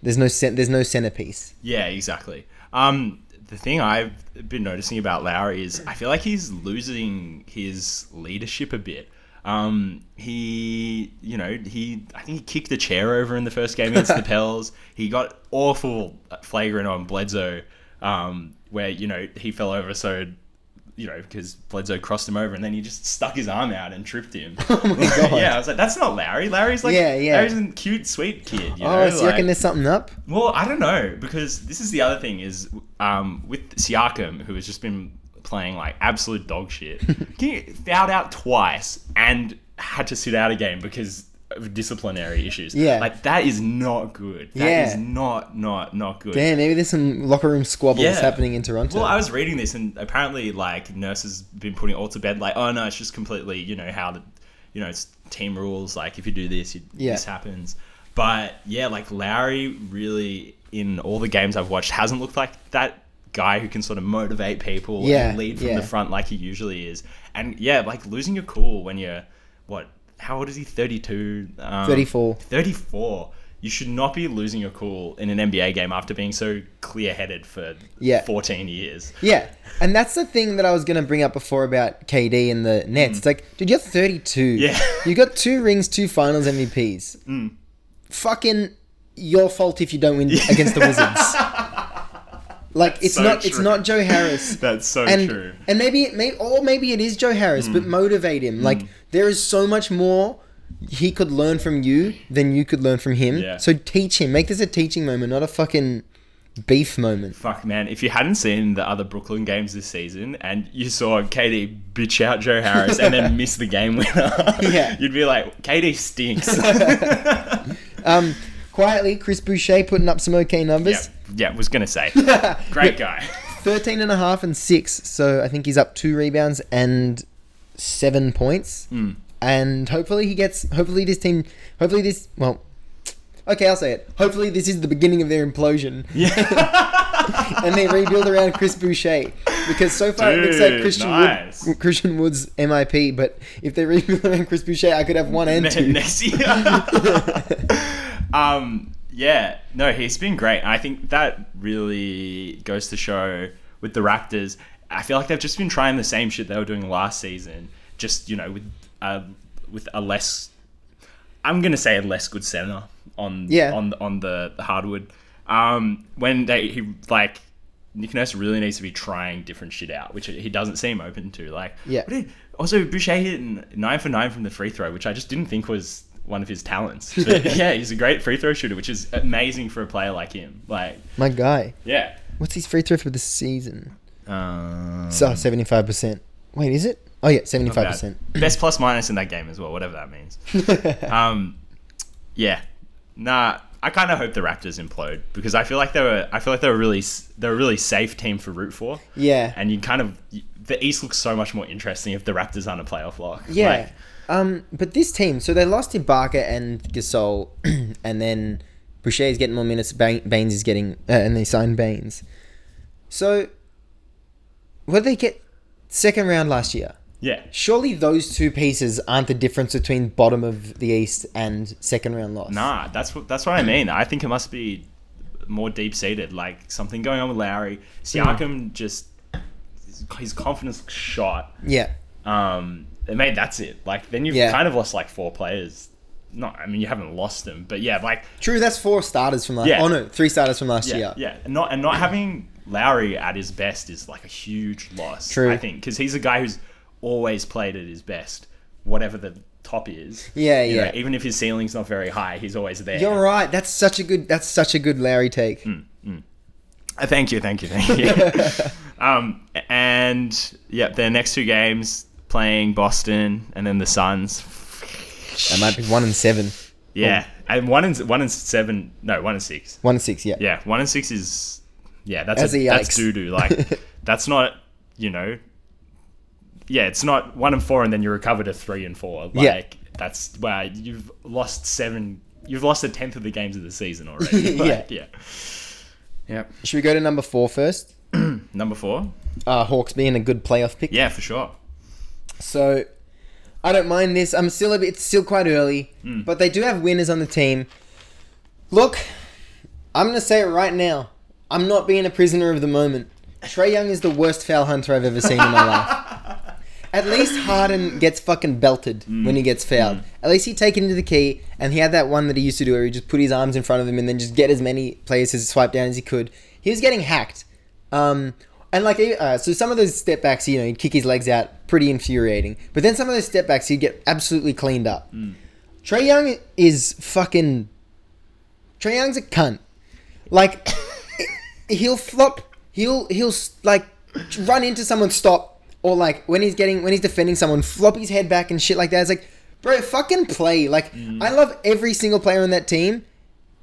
there's no cent- there's no centerpiece. Yeah, exactly. Um, the thing I've been noticing about Lowry is I feel like he's losing his leadership a bit. Um, he, you know, he I think he kicked the chair over in the first game against the Pels. He got awful flagrant on Bledsoe, um, where you know he fell over so. You know, because Bledsoe crossed him over, and then he just stuck his arm out and tripped him. Oh my God. yeah, I was like, "That's not Larry. Larry's like, Yeah, yeah. Larry's a cute, sweet kid." You Oh, know? so you reckon like- there's something up? well, I don't know because this is the other thing is um, with Siakam, who has just been playing like absolute dog shit. he fouled out twice and had to sit out a game because disciplinary issues. Yeah. like that is not good. That is Yeah. not not not good. Damn, maybe there's some locker room squabbles Yeah. happening in Toronto. Well, I was reading this, and apparently, like Nurse's been putting it all to bed. Like, oh no, it's just completely, you know, how the, you know, it's team rules. Like, if you do this, you, Yeah. this happens. But yeah, like Lowry really in all the games I've watched hasn't looked like that guy who can sort of motivate people Yeah, and lead from the front like he usually is. And yeah, like losing your cool when you're what? How old is he? Thirty two. Um, 34. 34. You should not be losing your cool in an NBA game after being so clear headed for Yeah. 14 years. Yeah, and that's the thing that I was going to bring up before about KD and the Nets. It's like, dude, you're 32. Mm. Yeah. Mm. you got two rings, two Finals MVPs. Fucking your fault if you don't win against the Wizards. Like it's so not it's true. not Joe Harris. That's so and true. and maybe it may or maybe it is Joe Harris, but Mm. motivate him. Like there is so much more he could learn from you than you could learn from him. Yeah. So teach him. Make this a teaching moment, not a fucking beef moment. Fuck, man. If you hadn't seen the other Brooklyn games this season and you saw KD bitch out Joe Harris and then miss the game winner, Yeah. you'd be like, KD stinks. Um, quietly, Chris Boucher putting up some okay numbers. yeah, yeah was going to say. Great guy. 13 and a half and 6. So I think he's up 2 rebounds and 7 points. Hmm. And hopefully he gets hopefully this team hopefully this well Okay, I'll say it. Hopefully this is the beginning of their implosion Yeah. and they rebuild around Chris Boucher because so far it looks like Christian nice. Wood, Christian Wood's MIP, but if they rebuild around Chris Boucher, I could have one and two. next year. Um, yeah, no, he's been great. I think that really goes to show with the Raptors. I feel like they've just been trying the same shit they were doing last season, just you know, with uh, with a less I'm gonna say a less good center on Yeah. on on the, the hardwood. Um, when they he like Nick Nurse really needs to be trying different shit out, which he doesn't seem open to. Like Yeah. did- also Boucher hit nine for nine from the free throw, which I just didn't think was one of his talents. But yeah, he's a great free throw shooter, which is amazing for a player like him. Like My guy. yeah. What's his free throw for the season? Um, So seventy five percent. Wait, is it? Oh yeah, seventy five percent. Best plus minus in that game as well, whatever that means. um, yeah, nah. I kind of hope the Raptors implode because I feel like they were. I feel like they're a really, they're a really safe team for root for. Yeah. And you kind of the East looks so much more interesting if the Raptors aren't a playoff lock. Yeah. Like, um, but this team, so they lost Ibaka and Gasol, and then Boucher is getting more minutes. Ba- Baynes is getting, uh, and they signed Baynes. So, what did they get second round last year? yeah. Surely those two pieces aren't the difference between bottom of the East and second round loss. Nah, that's what that's what I mean. I think it must be more deep seated, like something going on with Lowry. Siakam just his confidence shot. Yeah. Um, mate, that's it. Like then you've Yeah. kind of lost like four players. Not, I mean, you haven't lost them, but yeah, like True, that's four starters from last. Yeah. Oh no, three starters from last yeah, year. yeah, and not and not having Lowry at his best is like a huge loss. True. I think because he's a guy who's always played at his best, whatever the top is. Yeah, You know, yeah. even if his ceiling's not very high, he's always there. You're right. That's such a good. That's such a good Larry take. Uh, Thank you, thank you, thank you. um, and yeah, their next two games playing Boston and then the Suns. That might be one and seven. Yeah, and one and one and seven. No, one and six. One and six. Yeah. Yeah, one and six is yeah. That's That's a, a that's yikes. doo doo. Like that's not you know. Yeah, it's not one and four and then you recover to three and four. Like Yeah. that's wow. You've lost seven. You've lost a tenth of the games of the season already. Like, yeah. Yep. Should we go to number four first? Number four. Uh, Hawks being a good playoff pick. Yeah, for sure. So I don't mind this. I'm still a bit. It's still quite early, hmm. but they do have winners on the team. Look, I'm gonna say it right now. I'm not being a prisoner of the moment. Trae Young is the worst foul hunter I've ever seen in my life. At least Harden gets fucking belted hmm. when he gets fouled. Hmm. At least he take it into the key, and he had that one that he used to do where he just put his arms in front of him and then just get as many players to swipe down as he could. He was getting hacked. Um, and like, uh, so some of those step backs, you know, he'd kick his legs out, pretty infuriating. But then some of those step backs, he'd get absolutely cleaned up. Trae Young is fucking. Trae Young's a cunt. Like, he'll flop. He'll he'll like run into someone, stop, or like when he's getting when he's defending someone, flop his head back and shit like that. It's like, bro, fucking play. Like, I love every single player on that team,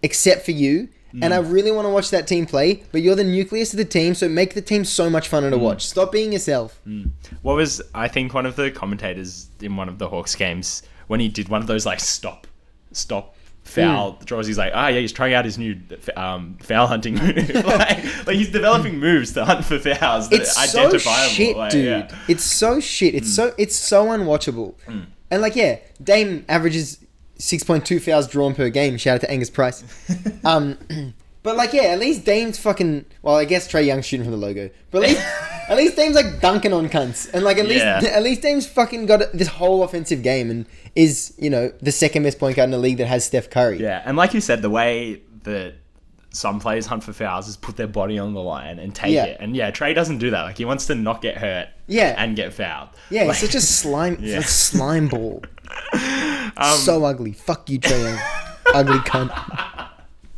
except for you. And I mm. really want to watch that team play, but you're the nucleus of the team, so make the team so much funner to mm. watch. Stop being yourself. Mm. What was I think one of the commentators in one of the Hawks games when he did one of those like stop, stop foul draws. He's like, ah, yeah, he's trying out his new um, foul hunting move. like, like he's developing moves to hunt for fouls. That it's so identifiable. shit, Like, dude. yeah. It's so shit. It's so it's so unwatchable. And like, yeah, Dame averages six point two fouls drawn per game. Shout out to Angus Price. um, but like, yeah, at least Dame's fucking. Well, I guess Trae Young's shooting from the logo, but at least at least Dame's like dunking on cunts, and like at least Yeah. at least Dame's fucking got this whole offensive game and is you know the second best point guard in the league that has Steph Curry. Yeah, and like you said, the way that some players hunt for fouls is put their body on the line and take Yeah. it. And yeah, Trae doesn't do that. Like he wants to not get hurt. Yeah. and get fouled. Yeah, Like- he's such a slime, Yeah. A slime ball. So ugly. Fuck you, Trae Young. ugly cunt.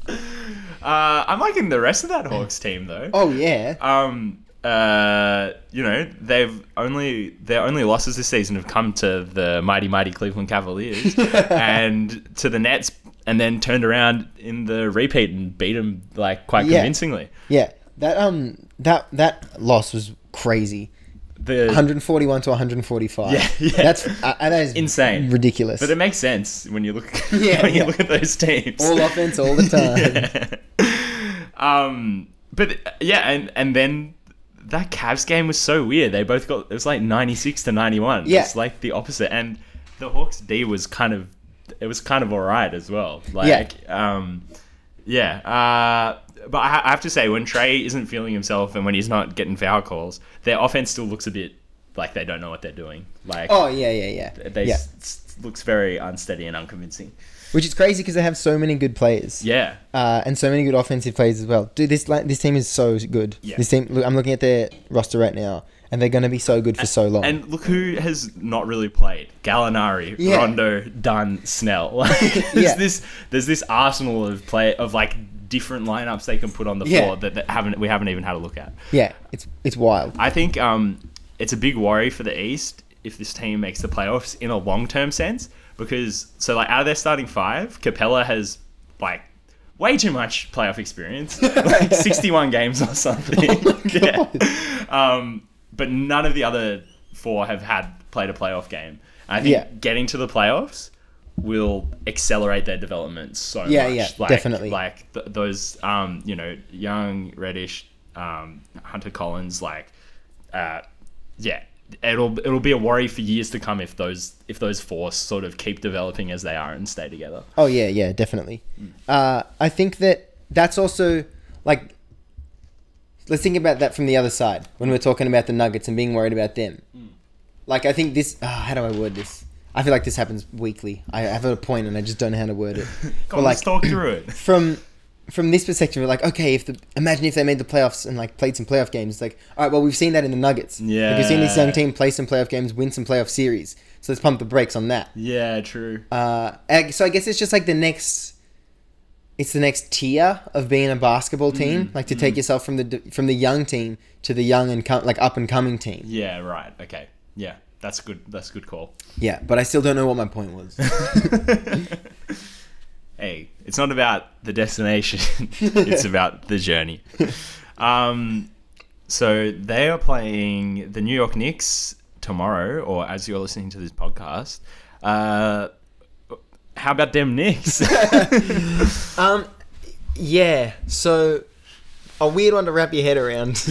Uh, I'm liking the rest of that Hawks team though. Oh yeah. Um, uh, you know, they've only their only losses this season have come to the mighty mighty Cleveland Cavaliers and to the Nets, and then turned around in the repeat and beat them like quite Yeah. convincingly. Yeah. That um that that loss was crazy. The 141 to 145. Yeah, yeah. That's uh, that is insane, ridiculous. But it makes sense when you look Yeah, when you yeah. look at those teams. all offense all the time. Um, but yeah, and and then that Cavs game was so weird. They both got it was like ninety six to ninety one. Yeah. it's like the opposite. And the Hawks D was kind of it was kind of alright as well. Like, um, yeah. Uh, but I, have to say, when Trae isn't feeling himself and when he's not getting foul calls, their offense still looks a bit like they don't know what they're doing. Like Oh yeah, yeah, yeah. they yeah. s- looks very unsteady and unconvincing. Which is crazy because they have so many good players. Yeah, Uh, and so many good offensive players as well. Dude, this like this team is so good. Yeah. This team. Look, I'm looking at their roster right now, and they're going to be so good for so long. and look who has not really played: Gallinari, Yeah. Rondo, Dunn, Snell. Like, there's Yeah. this there's this arsenal of play of like different lineups they can put on the Yeah. floor that, that haven't we haven't even had a look at. yeah, it's it's wild. I think um, it's a big worry for the East if this team makes the playoffs in a long term sense because so like out of their starting five, Capela has like way too much playoff experience, like sixty one games or something. Oh yeah. Um, but none of the other four have had played a playoff game. I think Yeah. getting to the playoffs will accelerate their development so Yeah, much. yeah, like, definitely. Like th- those, um, you know, young Reddish, um, Hunter Collins, like, uh, yeah, it'll it'll be a worry for years to come if those if those four sort of keep developing as they are and stay together. Oh yeah, yeah, definitely. Uh, I think that that's also like. Let's think about that from the other side when we're talking about the Nuggets and being worried about them. Like I think this. ah, how do I word this? I feel like this happens weekly. I have a point and I just don't know how to word it. Come on, like let's talk through it. from from this perspective, we're like, okay, if the imagine if they made the playoffs and like played some playoff games. It's like, all right, well, we've seen that in the Nuggets. like, we've seen this young team play some playoff games, win some playoff series. So let's pump the brakes on that. Yeah, true. Uh, so I guess it's just like the next. It's the next tier of being a basketball Mm, team, like to take yourself from the from the young team to the young and com- like up and coming team. Yeah, right. Okay. Yeah, that's good. That's a good call. Yeah, but I still don't know what my point was. hey, it's not about the destination; it's about the journey. Um, so they are playing the New York Knicks tomorrow, or as you're listening to this podcast. Uh, how about them Knicks? um, yeah. So a weird one to wrap your head around.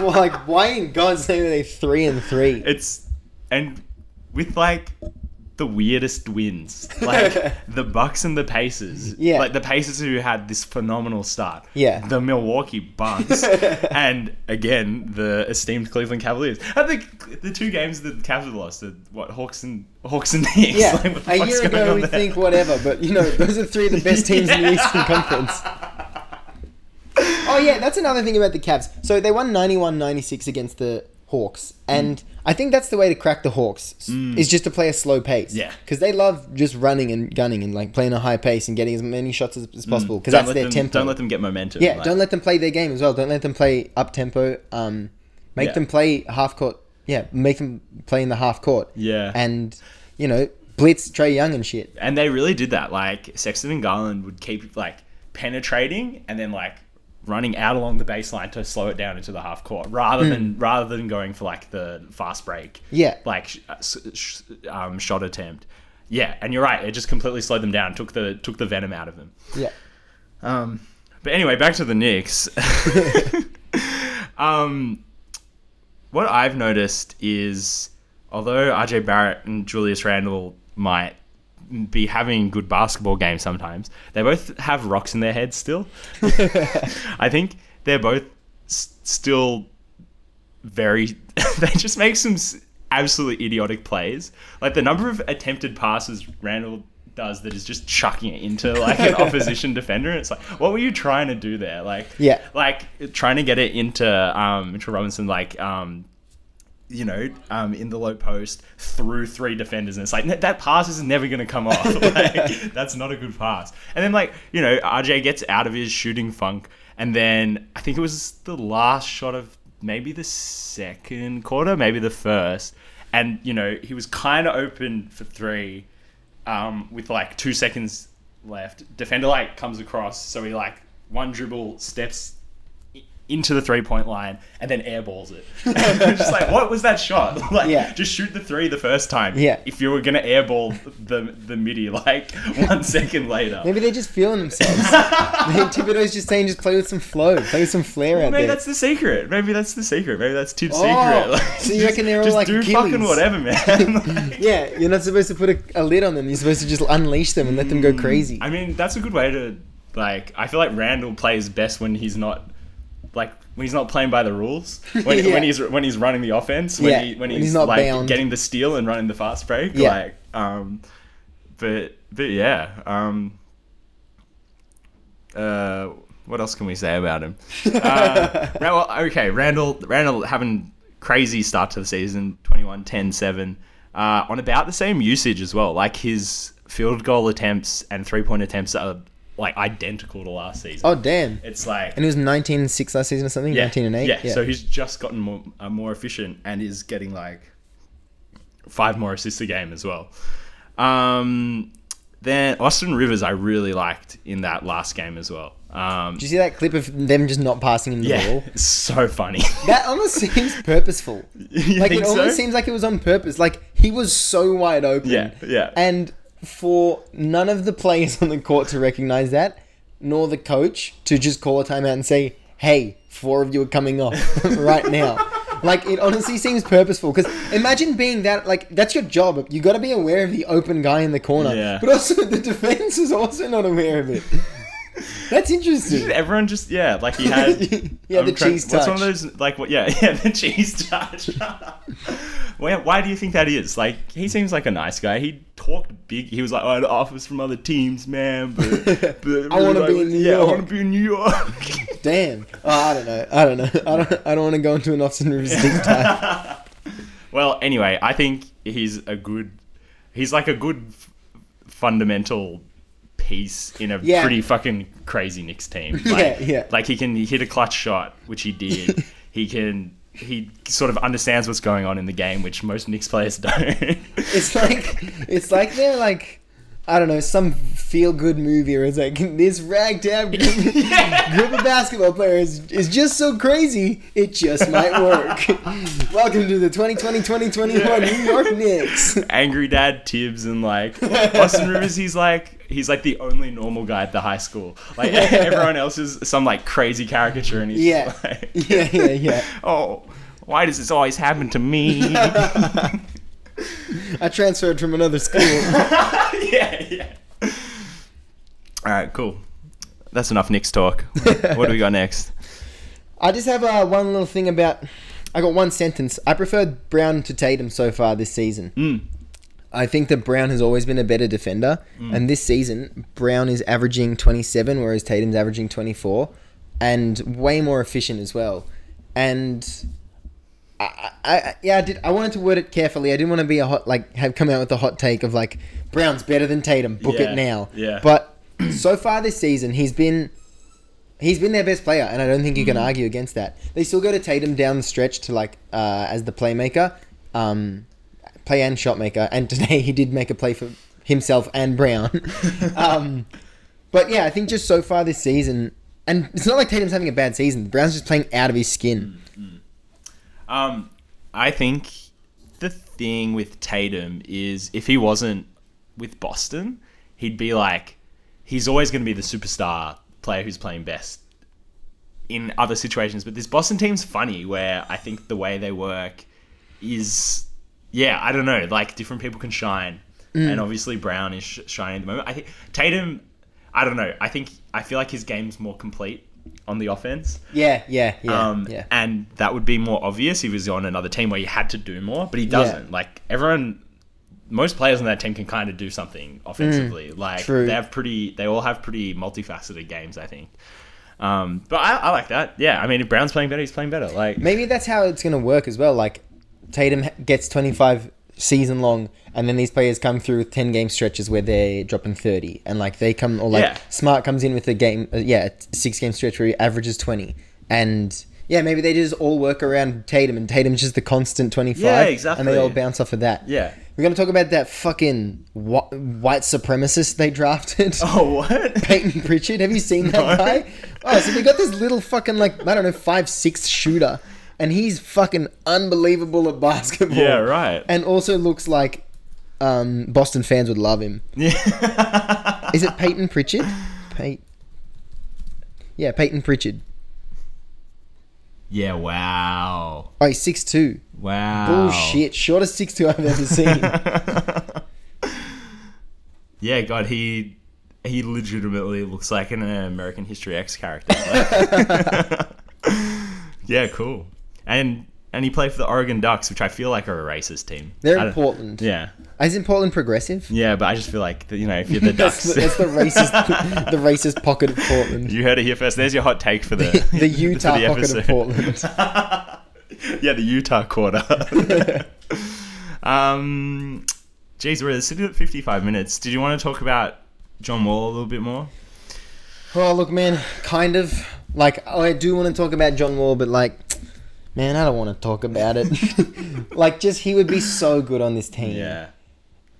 well, like, why in God's name are they three and three? it's and with like the weirdest wins, like the Bucks and the Pacers. Yeah. like the Pacers who had this phenomenal start. Yeah. the Milwaukee Bucks, and again the esteemed Cleveland Cavaliers. I think the two games that the Cavs lost, the what Hawks and Hawks and Knicks. Yeah, Like, a year ago we there? think whatever, but you know those are three of the best teams in the Eastern Conference. Oh yeah, that's another thing about the Cavs. So they won 91-96 against the Hawks, and I think that's the way to crack the Hawks is just to play a slow pace. Yeah. because they love just running and gunning and like playing a high pace and getting as many shots as, as possible because Don't that's their them, tempo. Don't let them get momentum. Yeah, like- don't let them play their game as well. Don't let them play up tempo. Um, make Yeah. them play half court. Yeah, make them play in the half court. Yeah. and you know blitz Trae Young and shit. And they really did that. Like Sexton and Garland would keep like penetrating and then like running out along the baseline to slow it down into the half court, rather than rather than going for like the fast break. Yeah. Like sh- uh, sh- um, shot attempt. Yeah, and you're right. It just completely slowed them down. Took the took the venom out of them. Yeah, Um, but anyway, back to the Knicks. um, what I've noticed is, although RJ Barrett and Julius Randle might be having good basketball games sometimes, they both have rocks in their heads still. I think they're both s- still very. they just make some s- absolutely idiotic plays. Like the number of attempted passes Randle does that is just chucking it into like an opposition defender. It's like, what were you trying to do there? Like, Yeah. like trying to get it into um Mitchell Robinson, like um. You know, um, in the low post through three defenders, and it's like that pass is never going to come off. like, that's not a good pass. And then, like, you know, RJ gets out of his shooting funk, and then I think it was the last shot of maybe the second quarter, maybe the first, and you know he was kind of open for three, um, with like two seconds left. Defender like comes across, so he like one dribble steps into the three point line and then airballs it. Just like, what was that shot? Like, Yeah. just shoot the three the first time. Yeah. If you were gonna airball the the midi like one second later. maybe they're just feeling themselves. Maybe Thibodeau's just saying, just play with some flow, play with some flair out Maybe there. Maybe that's the secret. Maybe that's the secret. Maybe that's Thibs' Oh, secret. Like, so you just- reckon they're all just like do Achilles? fucking whatever, man. Like, Yeah, you're not supposed to put a, a lid on them. You're supposed to just unleash them and let them go mm. crazy. I mean, that's a good way to like. I feel like Randle plays best when he's not like when he's not playing by the rules, when, Yeah. when he's when he's running the offense, when, Yeah, he, when when he's, he's not like bound. getting the steal and running the fast break, Yeah. like um, but but yeah, um, uh, what else can we say about him? Uh, well, okay, Randle Randle having crazy start to the season, 21, 10, 7, uh, on about the same usage as well. Like his field goal attempts and three point attempts are like identical to last season. Oh damn! It's like And he was 19 and 6 last season or something? yeah, 19 and 8? Yeah. so he's just gotten more uh, more efficient and is getting like five more assists a game as well. Um, then Austin Rivers, I really liked in that last game as well. Um, Did you see that clip of them just not passing him the yeah, ball? it's so funny. That almost seems purposeful. You like it almost so? seems like it was on purpose. Like he was so wide open. Yeah, yeah. And for none of the players on the court to recognize that, nor the coach to just call a timeout and say, "Hey, four of you are coming off right now." Like it honestly seems purposeful because imagine being that like that's your job. You got to be aware of the open guy in the corner, Yeah. but also the defense is also not aware of it. That's interesting. Everyone just yeah, like he had Yeah, the I'm trying- What's one of those like what? Yeah, yeah, the cheese touch. Why, why do you think that is? Like he seems like a nice guy. He talked big. He was like, "Oh, I had offers from other teams, man, but, but I wanna like, be in New yeah, I York." want to be in New York." Damn. Oh, I don't know. I don't know. I don't. I don't want to go into an Austin Rivers deep dive. well, anyway, I think he's a good. He's like a good f- fundamental piece in a Yeah. pretty fucking crazy Knicks team. Yeah, Like, yeah. Like he can hit a clutch shot, which he did. he can. He sort of understands what's going on in the game, which most Knicks players don't. It's like it's like they're like I don't know some feel good movie where it's like this ragtag group, group of basketball players is just so crazy it just might work. Welcome to the 2020-2021 New York Knicks. Angry Dad Thibs and like Austin Rivers. He's like he's like the only normal guy at the high school. Like everyone else is some like crazy caricature, and he's Yeah. like, Yeah, yeah, yeah. oh, why does this always happen to me? I transferred from another school. yeah, yeah. All right, cool. That's enough Knicks talk. What do we got next? I just have uh, one little thing about. I got one sentence. I preferred Brown to Tatum so far this season. Mm. I think that Brown has always been a better defender, and this season Brown is averaging 27, whereas Tatum's averaging 24, and way more efficient as well. And I, I, yeah, I did. I wanted to word it carefully. I didn't want to be a hot like have come out with a hot take of like Brown's better than Tatum. Book Yeah, it now. yeah. But so far this season, he's been he's been their best player, and I don't think you can Mm. argue against that. They still go to Tatum down the stretch to like uh, as the playmaker, um, play and shot maker, and today he did make a play for himself and Brown. um, but yeah, I think just so far this season, and it's not like Tatum's having a bad season. Brown's just playing out of his skin. Um, I think the thing with Tatum is if he wasn't with Boston, he'd be like, he's always going to be the superstar player who's playing best in other situations. But this Boston team's funny where I think the way they work is, yeah, I don't know, like different people can shine. And obviously Brown is sh- shining at the moment. I think Tatum, I don't know. I think, I feel like his game's more complete on the offense. Yeah, yeah, yeah, Um, yeah. And that would be more obvious if he was on another team where he had to do more, but he doesn't. Like everyone, most players on that team can kind of do something offensively. like Mm, true. they have pretty, they all have pretty multifaceted games, I think. Um, but I, I like that. Yeah, I mean, if Brown's playing better, he's playing better. Like, Maybe that's how it's going to work as well. Like Tatum gets 25 season long, and then these players come through with 10 game stretches where they're dropping 30, and like they come or like Yeah. Smart comes in with a game, uh, yeah, a six game stretch where he averages 20, and yeah, maybe they just all work around Tatum, and Tatum's just the constant 25, Yeah, exactly, and they all bounce off of that. yeah. We're gonna talk about that fucking whi- white supremacist they drafted. Oh, what? Payton Pritchard. Have you seen that No. guy? Oh, so they got this little fucking like I don't know five six shooter, and he's fucking unbelievable at basketball. Yeah, right. And also looks like um, Boston fans would love him. yeah. Is it Payton Pritchard? Pey- yeah, Payton Pritchard. yeah. Wow. Oh, he's six two. Wow. Bullshit. Shortest six two I've ever seen. Yeah, God, he he legitimately looks like an American History X character. yeah, cool. And and he played for the Oregon Ducks, which I feel like are a racist team. They're in Portland. Yeah, Is in Portland progressive? yeah, but I just feel like you know if you're the That's Ducks, the, that's the racist, the racist pocket of Portland. you heard it here first. There's your hot take for the The Utah for the pocket of Portland. yeah, the Utah quarter. um, geez, we're sitting at 55 minutes. Did you want to talk about John Wall a little bit more? Well, look, man, kind of. Like, I do want to talk about John Wall, but like, man, I don't want to talk about it. like, just he would be so good on this team. Yeah.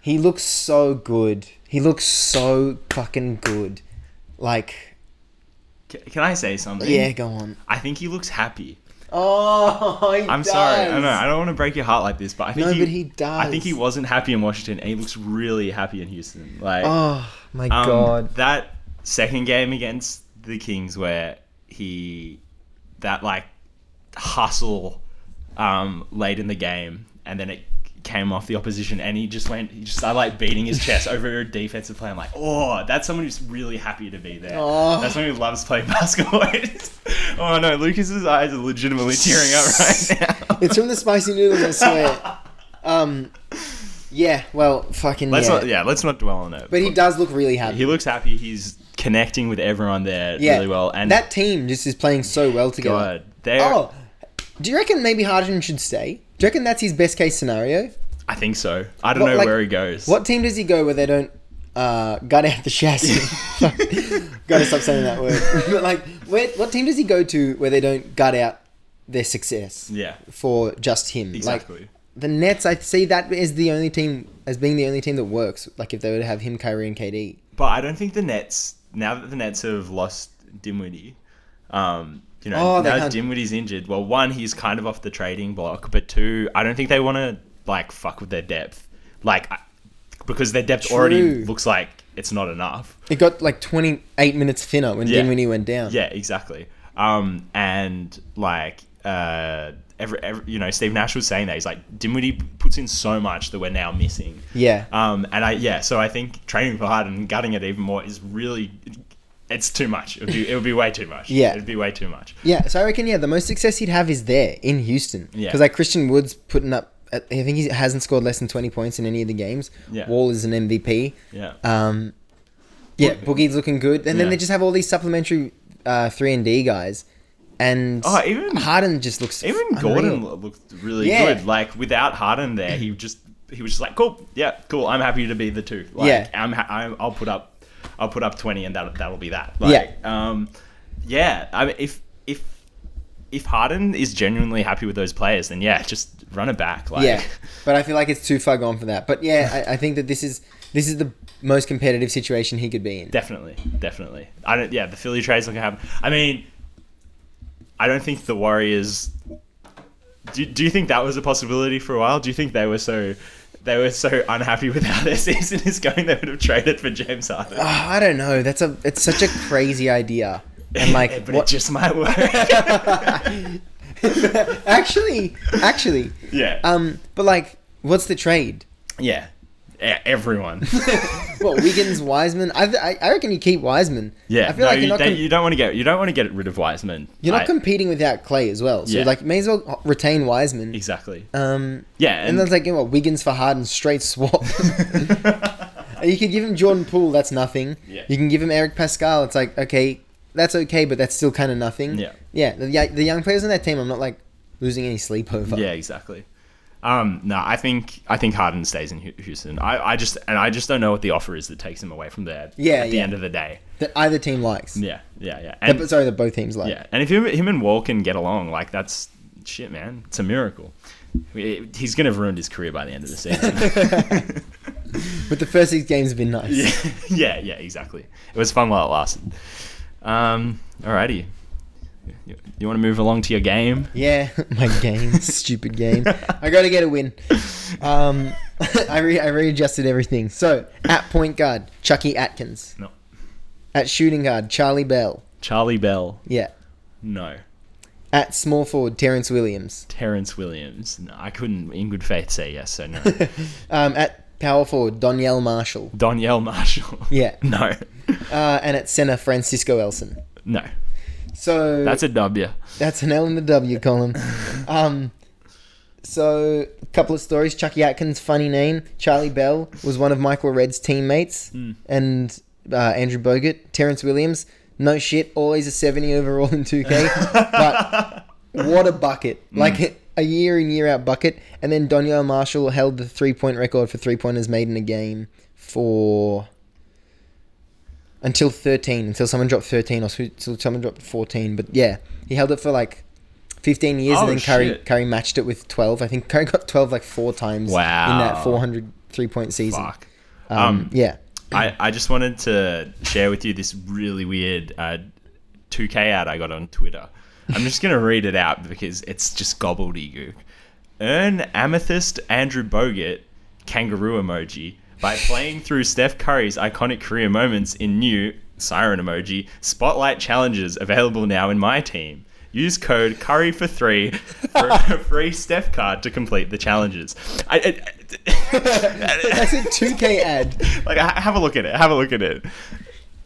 He looks so good. He looks so fucking good. Like, Can I say something? yeah, go on. I think he looks happy. Oh, he I'm does. sorry. I know. I don't want to break your heart like this, but I think No, he, but he does. I think he wasn't happy in Washington, and he looks really happy in Houston. Like, Oh my um, god. that second game against the Kings, where he that like hustle um, late in the game, and then it came off the opposition, and he just went, he just started like beating his chest over a defensive play. I'm like, oh, that's someone who's really happy to be there. Oh. That's someone who loves playing basketball. oh no, Lukas's eyes are legitimately tearing up right now. It's from the spicy noodles, I swear. Um, yeah, well, fucking Let's yeah. not, yeah, let's not dwell on it. But he does look really happy. He looks happy. He's connecting with everyone there yeah, really well, and that team just is playing so well together. God, they're. Oh, do you reckon maybe Harden should stay? Do you reckon that's his best case scenario? I think so. I don't What, know like, where he goes. What team does he go where they don't uh, gut out the chassis? Gotta stop saying that word. but like, where, what team does he go to where they don't gut out their success Yeah, for just him? exactly. Like the Nets, I see that as the only team as being the only team that works. Like if they were to have him, Kyrie, and KD. but I don't think the Nets. Now that the Nets have lost Dinwiddie, um, you know, Oh, now can't- injured. Well, one, he's kind of off the trading block, but two, I don't think they want to like fuck with their depth, like I- because their depth already looks like it's not enough. It got like 28 minutes thinner when Yeah. Dinwiddie went down. Yeah, exactly. Um, and like, uh, every, every, you know, Steve Nash was saying that he's like Dinwiddie puts in so much that we're now missing. Yeah. Um, and I yeah, so I think training for Harden and gutting it even more is really, it's too much. It would be it would be way too much. Yeah. it'd be way too much. Yeah, so I reckon yeah, the most success he'd have is there in Houston. Yeah. because like Christian Wood's putting up, I think he hasn't scored less than twenty points in any of the games. Yeah. Wall is an MVP. Yeah. Um, yeah, Boogie's looking good, and then they just have all these supplementary uh, three and D guys, and Oh, even- Harden just looks Even unreal. Gordon lo- looked really Yeah. good. Like without Harden there, he just he was just like, cool, yeah, cool. I'm happy to be the two. Like, Yeah. I'm, ha- I'm I'll put up I'll put up twenty and that that'll be that. Like, Um, yeah. I mean, if if if Harden is genuinely happy with those players, then yeah, just run it back. Like, yeah, but I feel like it's too far gone for that. But yeah, I, I think that this is this is the most competitive situation he could be in. Definitely, definitely. I don't. Yeah, the Philly trade's not gonna happen. I mean, I don't think the Warriors. Do, do you think that was a possibility for a while? Do you think they were so they were so unhappy with how their season is going they would have traded for James Harden? Oh, I don't know. That's a it's such a crazy idea. And like, but what, it just might work. actually, actually, yeah, um, but like, what's the trade? yeah, everyone. What Wiggins, Wiseman? I, I, I reckon you keep Wiseman. Yeah, I feel no, like you, com- you don't want to get you don't want to get rid of Wiseman. you're not I- competing without Clay as well. So Yeah. like, may as well retain Wiseman. exactly. Um, Yeah, and, and- then it's like you know, what, Wiggins for Harden, straight swap. you could give him Jordan Poole, that's nothing. Yeah. You can give him Eric Paschall. It's like okay, that's okay, but that's still kind of nothing. Yeah. yeah. The, the young players on that team, I'm not like losing any sleep over. Yeah, exactly. Um, no, I think I think Harden stays in Houston. I, I just and I just don't know what the offer is that takes him away from there. Yeah, at the yeah. end of the day. that either team likes. Yeah, yeah, yeah. That- And, sorry, that both teams like. yeah, and if him, him and Wall can get along, like that's shit, man. It's a miracle. He's gonna have ruined his career by the end of the season. But the first six games have been nice. yeah, yeah, yeah, exactly. It was fun while it lasted. Um, alrighty. You, you want to move along to your game? Yeah, my game, stupid game. I got to get a win. Um, I re- I readjusted everything. So at point guard, Chucky Atkins. No. At shooting guard, Charlie Bell. Charlie Bell? Yeah. No. At small forward, Terrence Williams. Terrence Williams? No, I couldn't, in good faith, say yes. So no. Um, at power forward, Donyell Marshall. Donyell Marshall? Yeah. No. Uh, and at center, Francisco Elson. No. So That's a W. That's an L in the W column. um, so a couple of stories. Chucky Atkins, funny name. Charlie Bell was one of Michael Redd's teammates, and uh, Andrew Bogut, Terrence Williams. No shit, always a seventy overall in two K. but what a bucket! Like a year in year out bucket. And then Donyell Marshall held the three point record for three pointers made in a game for until 13 until someone dropped 13 or until someone dropped 14 but yeah he held it for like 15 years Oh, and then Curry shit. Curry matched it with 12 I think Curry got 12 like four times Wow. in that 400 three point season Fuck. um, Um, yeah I, I just wanted to share with you this really weird uh, 2K ad I got on Twitter. I'm just going to read it out because it's just gobbledygook. Earn Amethyst Andrew Bogut kangaroo emoji by playing through Steph Curry's iconic career moments in new siren emoji spotlight challenges available now in MyTEAM. Use code Curry for three for a free Steph card to complete the challenges. I, I, that's a 2k ad like have a look at it. Have a look at it.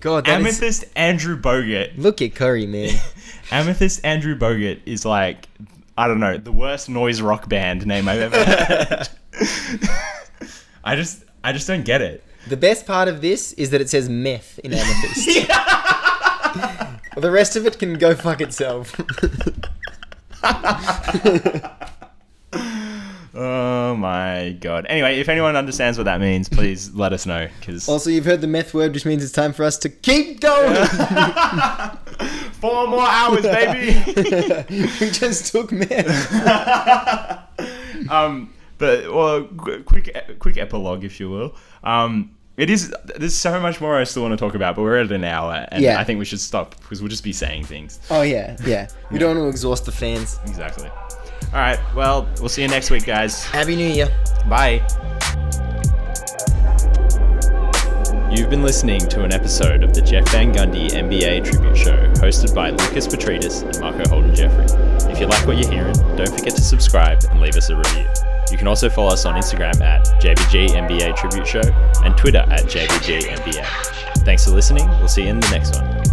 god that is, Amethyst Andrew Bogut. look at Curry man Amethyst Andrew Bogut is like I don't know the worst noise rock band name I've ever heard. I just I just don't get it. the best part of this is that it says meth in amethyst the rest of it can go fuck itself Oh my god. Anyway, if anyone understands what that means, please let us know because also you've heard the meth word which means it's time for us to keep going four more hours, baby. we just took meth um, but well, quick quick epilogue, if you will. Um, it is. There's so much more I still want to talk about, but we're at an hour, and Yeah. I think we should stop because we'll just be saying things. Oh yeah, yeah. We don't want to exhaust the fans. Exactly. All right. Well, we'll see you next week, guys. Happy New Year. Bye. You've been listening to an episode of the Jeff Van Gundy NBA Tribute Show, hosted by Lukas Petridis and Marco Holden Jeffrey. If you like what you're hearing, don't forget to subscribe and leave us a review. You can also follow us on Instagram at JVG NBA Tribute Show and Twitter at JVG NBA. Thanks for listening. We'll see you in the next one.